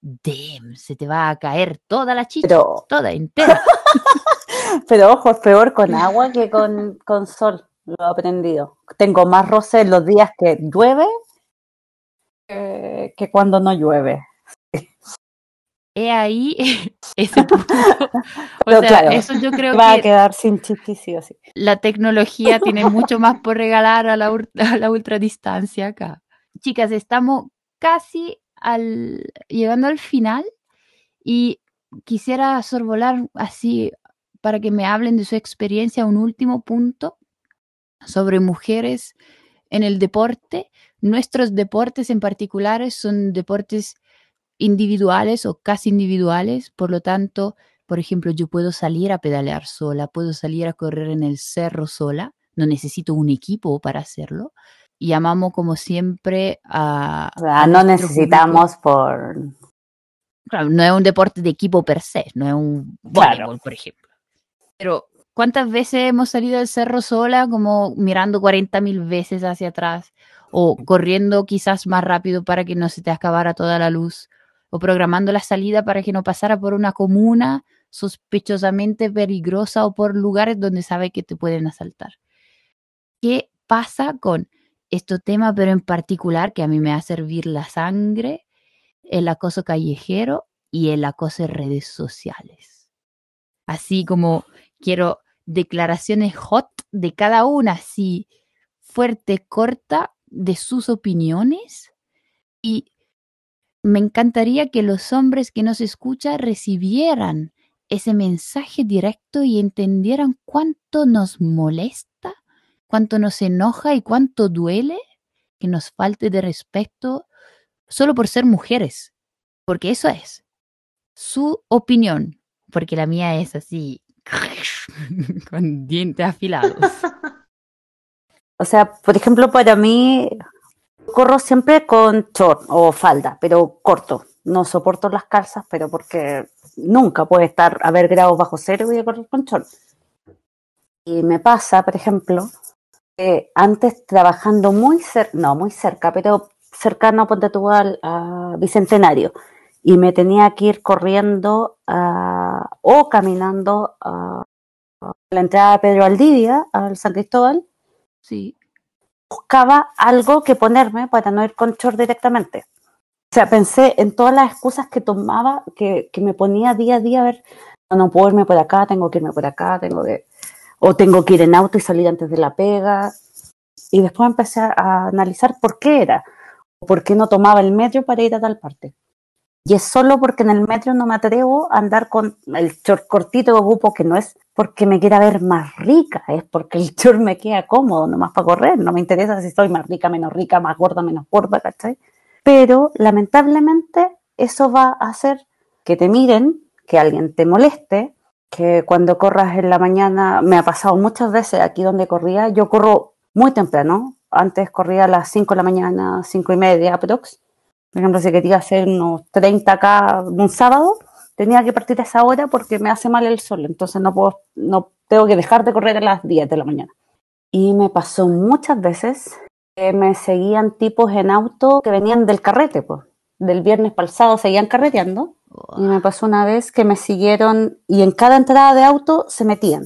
damn, se te va a caer toda la chicha, toda entera. Pero ojo, es peor con agua que con, con sol, lo he aprendido. Tengo más roce en los días que llueve que cuando no llueve he ahí ese punto. O sea, eso yo creo va a quedar sin chiste, sí La tecnología tiene mucho más por regalar a la, a la ultradistancia acá. Chicas, estamos casi al, llegando al final y quisiera sorvolar así para que me hablen de su experiencia un último punto sobre mujeres en el deporte. Nuestros deportes en particulares son deportes individuales o casi individuales, por lo tanto, por ejemplo, yo puedo salir a pedalear sola, puedo salir a correr en el cerro sola, no necesito un equipo para hacerlo. Y amamos como siempre a... no necesitamos por... Claro, no es un deporte de equipo per se, no es un voleibol, por ejemplo. Pero, ¿cuántas veces hemos salido del cerro sola como mirando 40 mil veces hacia atrás? O corriendo quizás más rápido para que no se te acabara toda la luz o programando la salida para que no pasara por una comuna sospechosamente peligrosa o por lugares donde sabe que te pueden asaltar. ¿Qué pasa con este tema, pero en particular que a mí me hace servir la sangre, el acoso callejero y el acoso en redes sociales? Así como quiero declaraciones hot de cada una, así fuerte, corta, de sus opiniones y me encantaría que los hombres que nos escuchan recibieran ese mensaje directo y entendieran cuánto nos molesta, cuánto nos enoja y cuánto duele que nos falte de respeto solo por ser mujeres, porque eso es su opinión, porque la mía es así, con dientes afilados. O sea, por ejemplo, para mí, corro siempre con short o falda, pero corto. No soporto las calzas, pero porque nunca puede estar a ver grados bajo cero voy a correr con short. Y me pasa, por ejemplo, que antes trabajando muy cerca, no muy cerca, pero cercano, ponte tú a Bicentenario, y me tenía que ir corriendo o caminando a, la entrada de Pedro Aldivia, al San Cristóbal. Sí buscaba algo que ponerme para no ir con short directamente. O sea, pensé en todas las excusas que tomaba, que, me ponía día a día a ver, no, no puedo irme por acá, tengo que irme por acá, tengo o tengo que ir en auto y salir antes de la pega. Y después empecé a analizar por qué era, por qué no tomaba el metro para ir a tal parte. Y es solo porque en el metro no me atrevo a andar con el short cortito que ocupo, que no es porque me quiera ver más rica, es porque el short me queda cómodo, nomás para correr. No me interesa si estoy más rica, menos rica, más gorda, menos gorda, ¿cachai? Pero lamentablemente eso va a hacer que te miren, que alguien te moleste, que cuando corras en la mañana, me ha pasado muchas veces aquí donde corría, yo corro muy temprano, antes corría a las 5 de la mañana, 5 y media aprox. Por ejemplo, si quería hacer unos 30K un sábado, tenía que partir a esa hora porque me hace mal el sol, entonces no puedo, no tengo que dejar de correr a las 10 de la mañana. Y me pasó muchas veces que me seguían tipos en auto que venían del carrete, pues, del viernes pasado seguían carreteando. Y me pasó una vez que me siguieron y en cada entrada de auto se metían.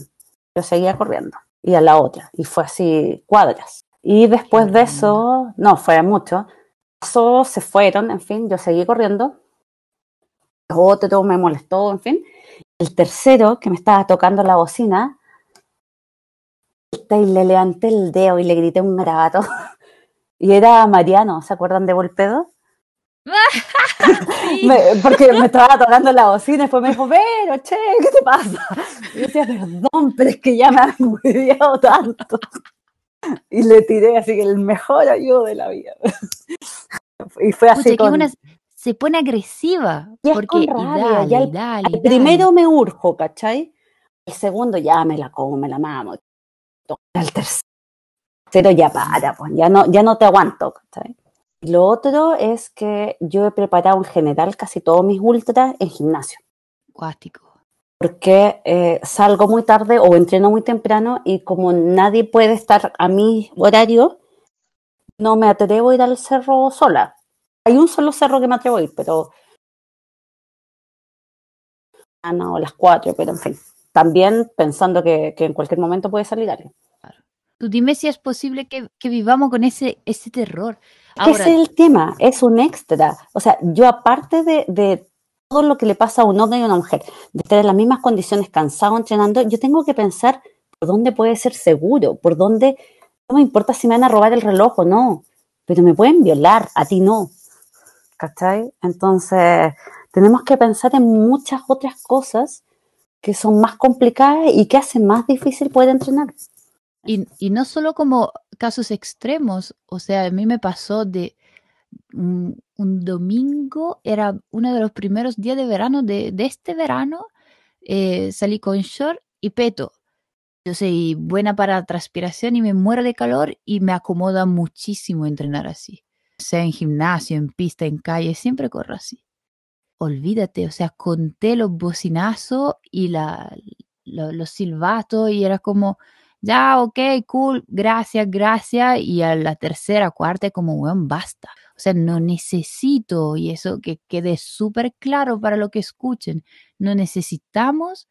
Yo seguía corriendo y a la otra. Y fue así cuadras. Y después de eso, no, fue mucho. Eso se fueron, en fin, yo seguí corriendo. Otro me molestó, en fin. El tercero, que me estaba tocando la bocina, y le levanté el dedo y le grité un garabato. Y era Mariano, ¿se acuerdan de Volpedo? porque me estaba tocando la bocina y después me dijo, pero, che, ¿qué te pasa? Y yo decía, perdón, pero es que ya me han cuidado tanto. Y le tiré así que el mejor ayudo de la vida. Y fue así con... se pone agresiva. Y porque, rabia, el, primero me urjo, ¿cachai? El segundo ya me la como, me la mamo. El tercero ya para, pues ya no, ya no te aguanto, ¿cachai? Lo otro es que yo he preparado en general casi todos mis ultras en gimnasio. Cuático. Porque eh, salgo muy tarde o entreno muy temprano y como nadie puede estar a mi horario, no me atrevo a ir al cerro sola. Hay un solo cerro que me atrevo a ir, pero... Ah, no, las cuatro, pero en fin. También pensando que, en cualquier momento puede salir alguien. Tú dime si es posible que, vivamos con ese, ese terror. Ese es el tema, es un extra. O sea, yo aparte de, todo lo que le pasa a un hombre y a una mujer, de estar en las mismas condiciones, cansado, entrenando, yo tengo que pensar por dónde puede ser seguro, por dónde, no me importa si me van a robar el reloj o no, pero me pueden violar, a ti no. ¿Cachai? Entonces, tenemos que pensar en muchas otras cosas que son más complicadas y que hacen más difícil poder entrenar. Y, no solo como casos extremos, o sea, a mí me pasó de un, domingo, era uno de los primeros días de verano de, este verano, eh, salí con short y peto. Yo soy buena para transpiración y me muero de calor y me acomoda muchísimo entrenar así. Sea en gimnasio, en pista, en calle, siempre corro así. Olvídate, o sea, conté los bocinazos y la, los silbatos y era como, ya, ok, cool, gracias, gracias. Y a la tercera, cuarta, como, weón, basta. O sea, no necesito, y eso que quede súper claro para lo que escuchen, no necesitamos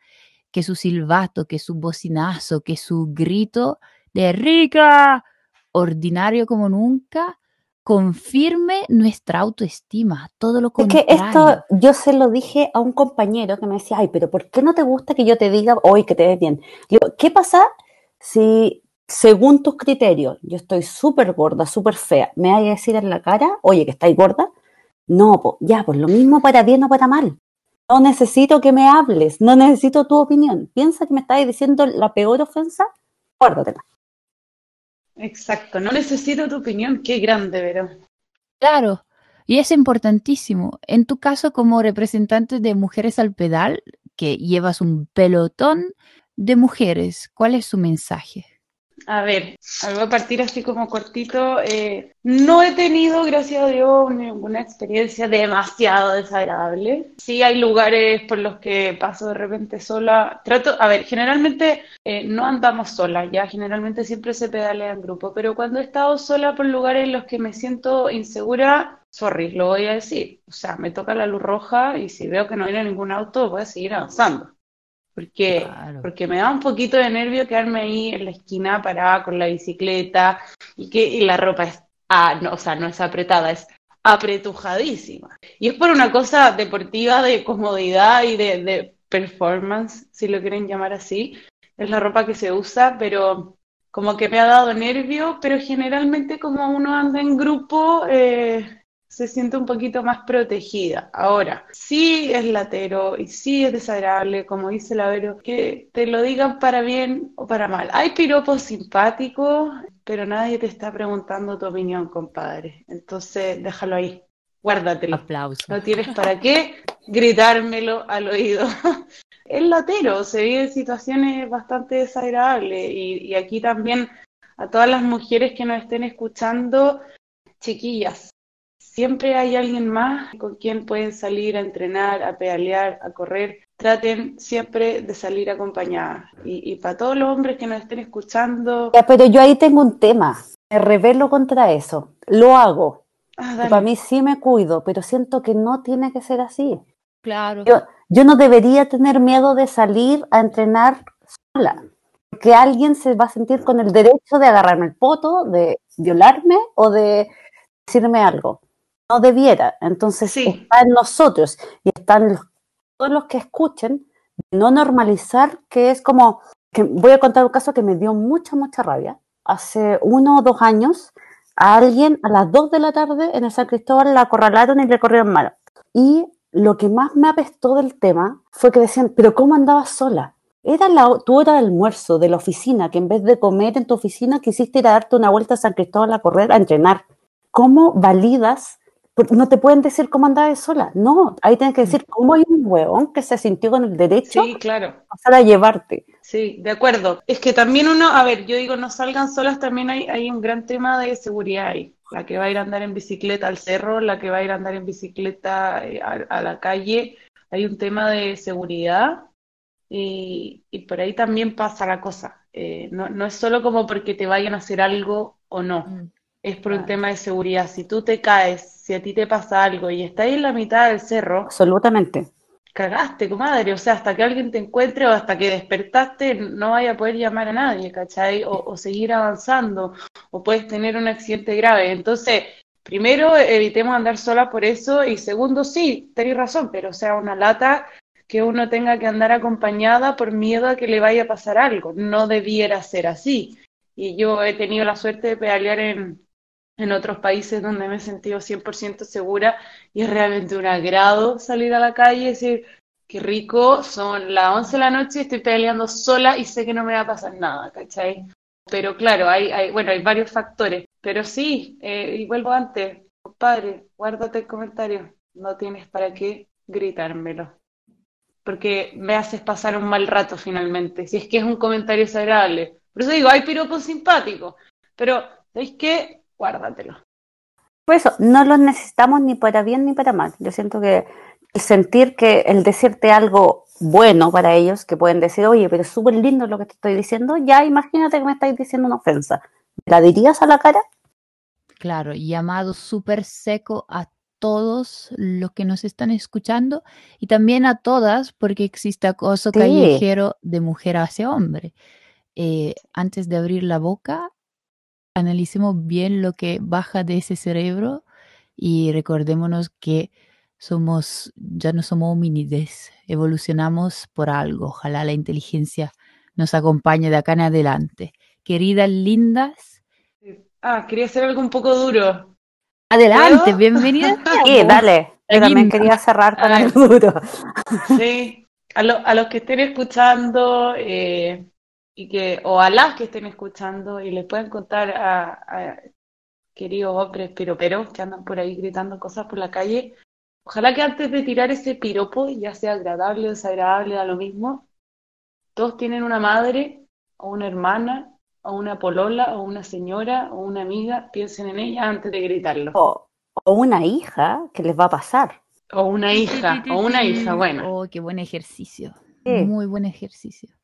que su silbato, que su bocinazo, que su grito de rica, ordinario como nunca, confirme nuestra autoestima, todo lo contrario. Es que esto yo se lo dije a un compañero que me decía, ay, pero ¿por qué no te gusta que yo te diga hoy que te ves bien? Digo, ¿qué pasa si según tus criterios yo estoy súper gorda, súper fea, me hay a decir en la cara, oye, que estáis gorda? No, pues ya, pues lo mismo para bien o para mal. No necesito que me hables, no necesito tu opinión. Piensa que me estás diciendo la peor ofensa, guárdatela. Exacto, no necesito tu opinión, qué grande, Vero. Claro, y es importantísimo. En tu caso, como representante de Mujeres al Pedal, que llevas un pelotón de mujeres, ¿cuál es su mensaje? A ver, voy a partir así como cortito. Eh, no he tenido, gracias a Dios, ninguna experiencia demasiado desagradable. Sí hay lugares por los que paso de repente sola. Trato, a ver, generalmente eh, no andamos sola, ya generalmente siempre se pedalea en grupo, pero cuando he estado sola por lugares en los que me siento insegura, sorry, lo voy a decir. O sea, me toca la luz roja y si veo que no viene ningún auto, voy a seguir avanzando porque, porque me da un poquito de nervio quedarme ahí en la esquina parada con la bicicleta y que la ropa es, ah, no, o sea, no es apretada, es apretujadísima. Y es por una cosa deportiva de comodidad y de, de performance, si lo quieren llamar así. Es la ropa que se usa, pero como que me ha dado nervio, pero generalmente como uno anda en grupo, eh, se siente un poquito más protegida. Ahora, sí es latero y sí es desagradable, como dice la Vero, que te lo digan para bien o para mal. Hay piropos simpáticos, pero nadie te está preguntando tu opinión, compadre. Entonces, déjalo ahí. Guárdatelo. Aplauso. No tienes para qué gritármelo al oído. es latero, se vive situaciones bastante desagradables y, y aquí también a todas las mujeres que nos estén escuchando, chiquillas, siempre hay alguien más con quien pueden salir a entrenar, a pedalear, a correr. Traten siempre de salir acompañadas. Y, para todos los hombres que nos estén escuchando. pero yo ahí tengo un tema. Me revelo contra eso. Lo hago. Ah, para mí sí me cuido, pero siento que no tiene que ser así. Claro. Yo, yo no debería tener miedo de salir a entrenar sola. Porque alguien se va a sentir con el derecho de agarrarme el poto, de violarme o de decirme algo no debiera. Entonces está en nosotros y están todos los que escuchen no normalizar que es como que voy a contar un caso que me dio mucha mucha rabia. Hace uno o dos años a alguien a las dos de la tarde en el San Cristóbal la acorralaron y le corrieron mal. Y lo que más me apestó del tema fue que decían, pero ¿cómo andabas sola? Era la, tu hora de almuerzo de la oficina, que en vez de comer en tu oficina quisiste ir a darte una vuelta a San Cristóbal a correr, a entrenar. ¿Cómo validas no te pueden decir cómo andabas sola. No, ahí tienes que decir cómo hay un huevón que se sintió con el derecho sí, claro. pasar a llevarte. Sí, de acuerdo. Es que también uno, a ver, yo digo, no salgan solas, también hay, hay un gran tema de seguridad ahí. La que va a ir a andar en bicicleta al cerro, la que va a ir a andar en bicicleta eh, a, la calle, hay un tema de seguridad y, por ahí también pasa la cosa. Eh, no, no es solo como porque te vayan a hacer algo o no. Mm es por un tema de seguridad. Si tú te caes, si a ti te pasa algo y estás en la mitad del cerro, absolutamente. Cagaste, comadre. O sea, hasta que alguien te encuentre o hasta que despertaste, no vaya a poder llamar a nadie, ¿cachai? O, seguir avanzando, o puedes tener un accidente grave. Entonces, primero, evitemos andar sola por eso. Y segundo, sí, tenéis razón, pero o sea, una lata que uno tenga que andar acompañada por miedo a que le vaya a pasar algo. No debiera ser así. Y yo he tenido la suerte de pedalear en, en otros países donde me he sentido 100% segura y es realmente un agrado salir a la calle y decir, qué rico, son las 11 de la noche, estoy peleando sola y sé que no me va a pasar nada, ¿cachai? Pero claro, hay, hay bueno, hay varios factores, pero sí, eh, y vuelvo antes, compadre, guárdate el comentario, no tienes para qué gritármelo, porque me haces pasar un mal rato finalmente, si es que es un comentario desagradable. Por eso digo, hay piropos simpáticos, pero ¿sabéis qué? Guárdatelo. Por eso, no los necesitamos ni para bien ni para mal. Yo siento que el sentir que el decirte algo bueno para ellos, que pueden decir, oye, pero es súper lindo lo que te estoy diciendo, ya imagínate que me estáis diciendo una ofensa. ¿La dirías a la cara? Claro, llamado súper seco a todos los que nos están escuchando y también a todas, porque existe acoso callejero de mujer hacia hombre. Eh, antes de abrir la boca, analicemos bien lo que baja de ese cerebro y recordémonos que somos, ya no somos homínides, evolucionamos por algo. Ojalá la inteligencia nos acompañe de acá en adelante. Queridas lindas. Ah, quería hacer algo un poco duro. Adelante, bienvenida. Sí, dale. Yo también quería cerrar con algo duro. Sí, a, a, los que estén escuchando, eh, y que, o a las que estén escuchando y les pueden contar a, queridos hombres piroperos que andan por ahí gritando cosas por la calle, ojalá que antes de tirar ese piropo, ya sea agradable o desagradable, da lo mismo, todos tienen una madre o una hermana o una polola o una señora o una amiga, piensen en ella antes de gritarlo. O, una hija que les va a pasar. O una hija, o una hija, bueno. Oh, qué buen ejercicio. Muy buen ejercicio.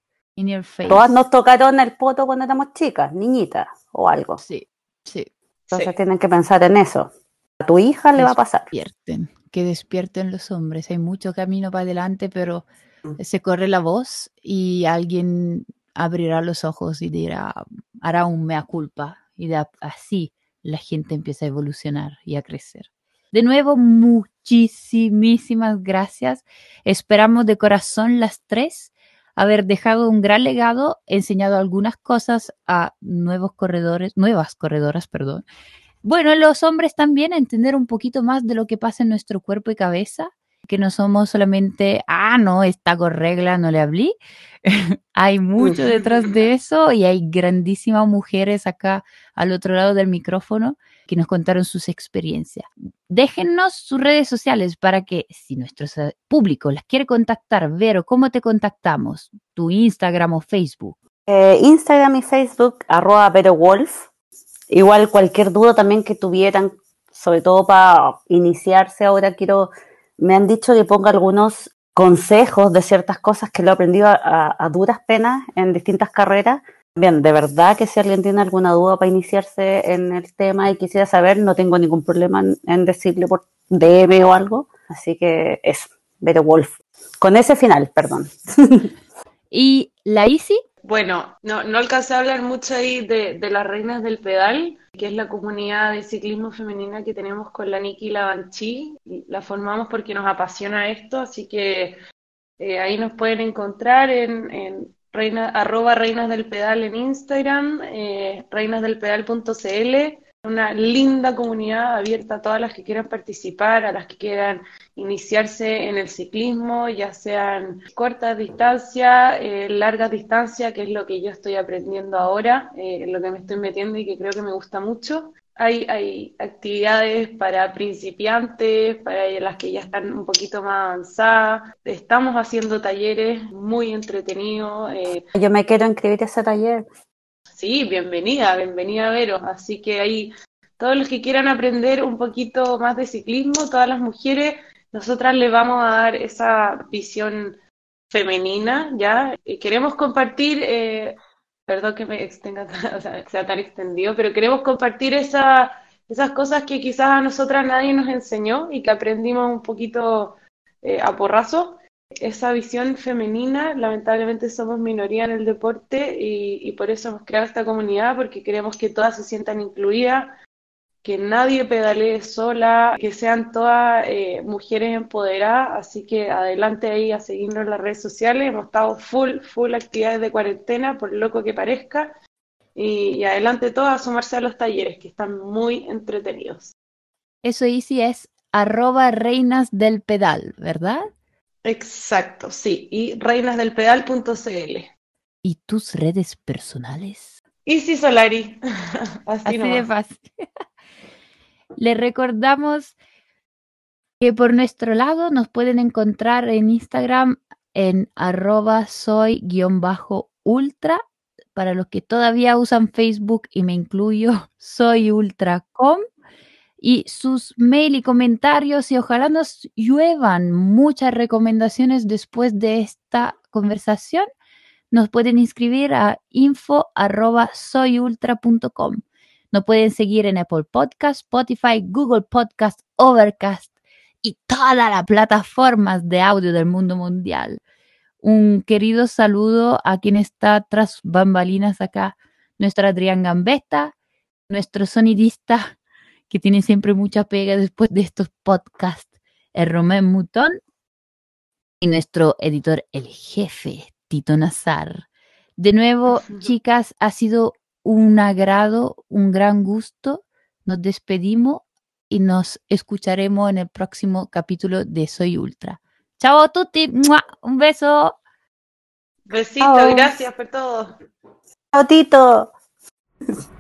Todas nos tocaron el poto cuando éramos chicas, niñitas o algo. Sí, sí. Entonces tienen que pensar en eso. A tu hija le va a pasar. Despierten, que despierten los hombres. Hay mucho camino para adelante, pero mm. se corre la voz y alguien abrirá los ojos y dirá, hará un mea culpa. Y así la gente empieza a evolucionar y a crecer. De nuevo, muchísimas gracias. Esperamos de corazón las tres haber dejado un gran legado, enseñado algunas cosas a nuevos corredores, nuevas corredoras, perdón. Bueno, los hombres también entender un poquito más de lo que pasa en nuestro cuerpo y cabeza, que no somos solamente, ah, no, está con regla, no le hablé. hay mucho detrás de eso y hay grandísimas mujeres acá al otro lado del micrófono que nos contaron sus experiencias. Déjennos sus redes sociales para que si nuestro público las quiere contactar, ver o cómo te contactamos, tu Instagram o Facebook. Eh, Instagram y Facebook, arroba Wolf. Igual cualquier duda también que tuvieran, sobre todo para iniciarse ahora, quiero, me han dicho que ponga algunos consejos de ciertas cosas que lo he aprendido a, duras penas en distintas carreras. Bien, de verdad que si alguien tiene alguna duda para iniciarse en el tema y quisiera saber, no tengo ningún problema en, decirle por DM o algo. Así que eso, Vero Wolf. Con ese final, perdón. ¿Y la Easy? Bueno, no, no alcancé a hablar mucho ahí de, las reinas del pedal, que es la comunidad de ciclismo femenina que tenemos con la Niki y la Banchi. La formamos porque nos apasiona esto, así que eh, ahí nos pueden encontrar en, en reina, arroba reinas del pedal en Instagram, eh, reinasdelpedal.cl una linda comunidad abierta a todas las que quieran participar, a las que quieran iniciarse en el ciclismo, ya sean cortas distancias, eh, largas distancias, que es lo que yo estoy aprendiendo ahora, eh, lo que me estoy metiendo y que creo que me gusta mucho. Hay, hay actividades para principiantes, para las que ya están un poquito más avanzadas. Estamos haciendo talleres muy entretenidos. Eh. Yo me quiero inscribir a ese taller. Sí, bienvenida, bienvenida Vero. Así que ahí todos los que quieran aprender un poquito más de ciclismo, todas las mujeres, nosotras le vamos a dar esa visión femenina, ¿ya? queremos compartir, eh, perdón que me extenga, o sea, sea tan extendido, pero queremos compartir esa, esas cosas que quizás a nosotras nadie nos enseñó y que aprendimos un poquito eh, a porrazo. Esa visión femenina, lamentablemente somos minoría en el deporte y, por eso hemos creado esta comunidad, porque queremos que todas se sientan incluidas, que nadie pedalee sola, que sean todas eh, mujeres empoderadas, así que adelante ahí a seguirnos en las redes sociales, hemos estado full, full actividades de cuarentena, por loco que parezca, y, adelante todas a sumarse a los talleres, que están muy entretenidos. Eso, Isi, es arroba reinas del pedal, ¿verdad? Exacto, sí. Y reinasdelpedal.cl. ¿Y tus redes personales? Easy Solari. Así, de fácil. Le recordamos que por nuestro lado nos pueden encontrar en Instagram en arroba soy-ultra. Para los que todavía usan Facebook y me incluyo, soy ultracom y sus mail y comentarios y ojalá nos lluevan muchas recomendaciones después de esta conversación. Nos pueden inscribir a info@soyultra.com. Nos pueden seguir en Apple Podcast, Spotify, Google Podcast, Overcast y todas las plataformas de audio del mundo mundial. Un querido saludo a quien está tras bambalinas acá, nuestra Adrián Gambetta, nuestro sonidista que tiene siempre mucha pega después de estos podcasts, el Romén Mutón y nuestro editor, el jefe, Tito Nazar. De nuevo, chicas, ha sido un agrado, un gran gusto. Nos despedimos y nos escucharemos en el próximo capítulo de Soy Ultra. Chao a tutti, un beso. Besito, gracias por todo. Chao Tito.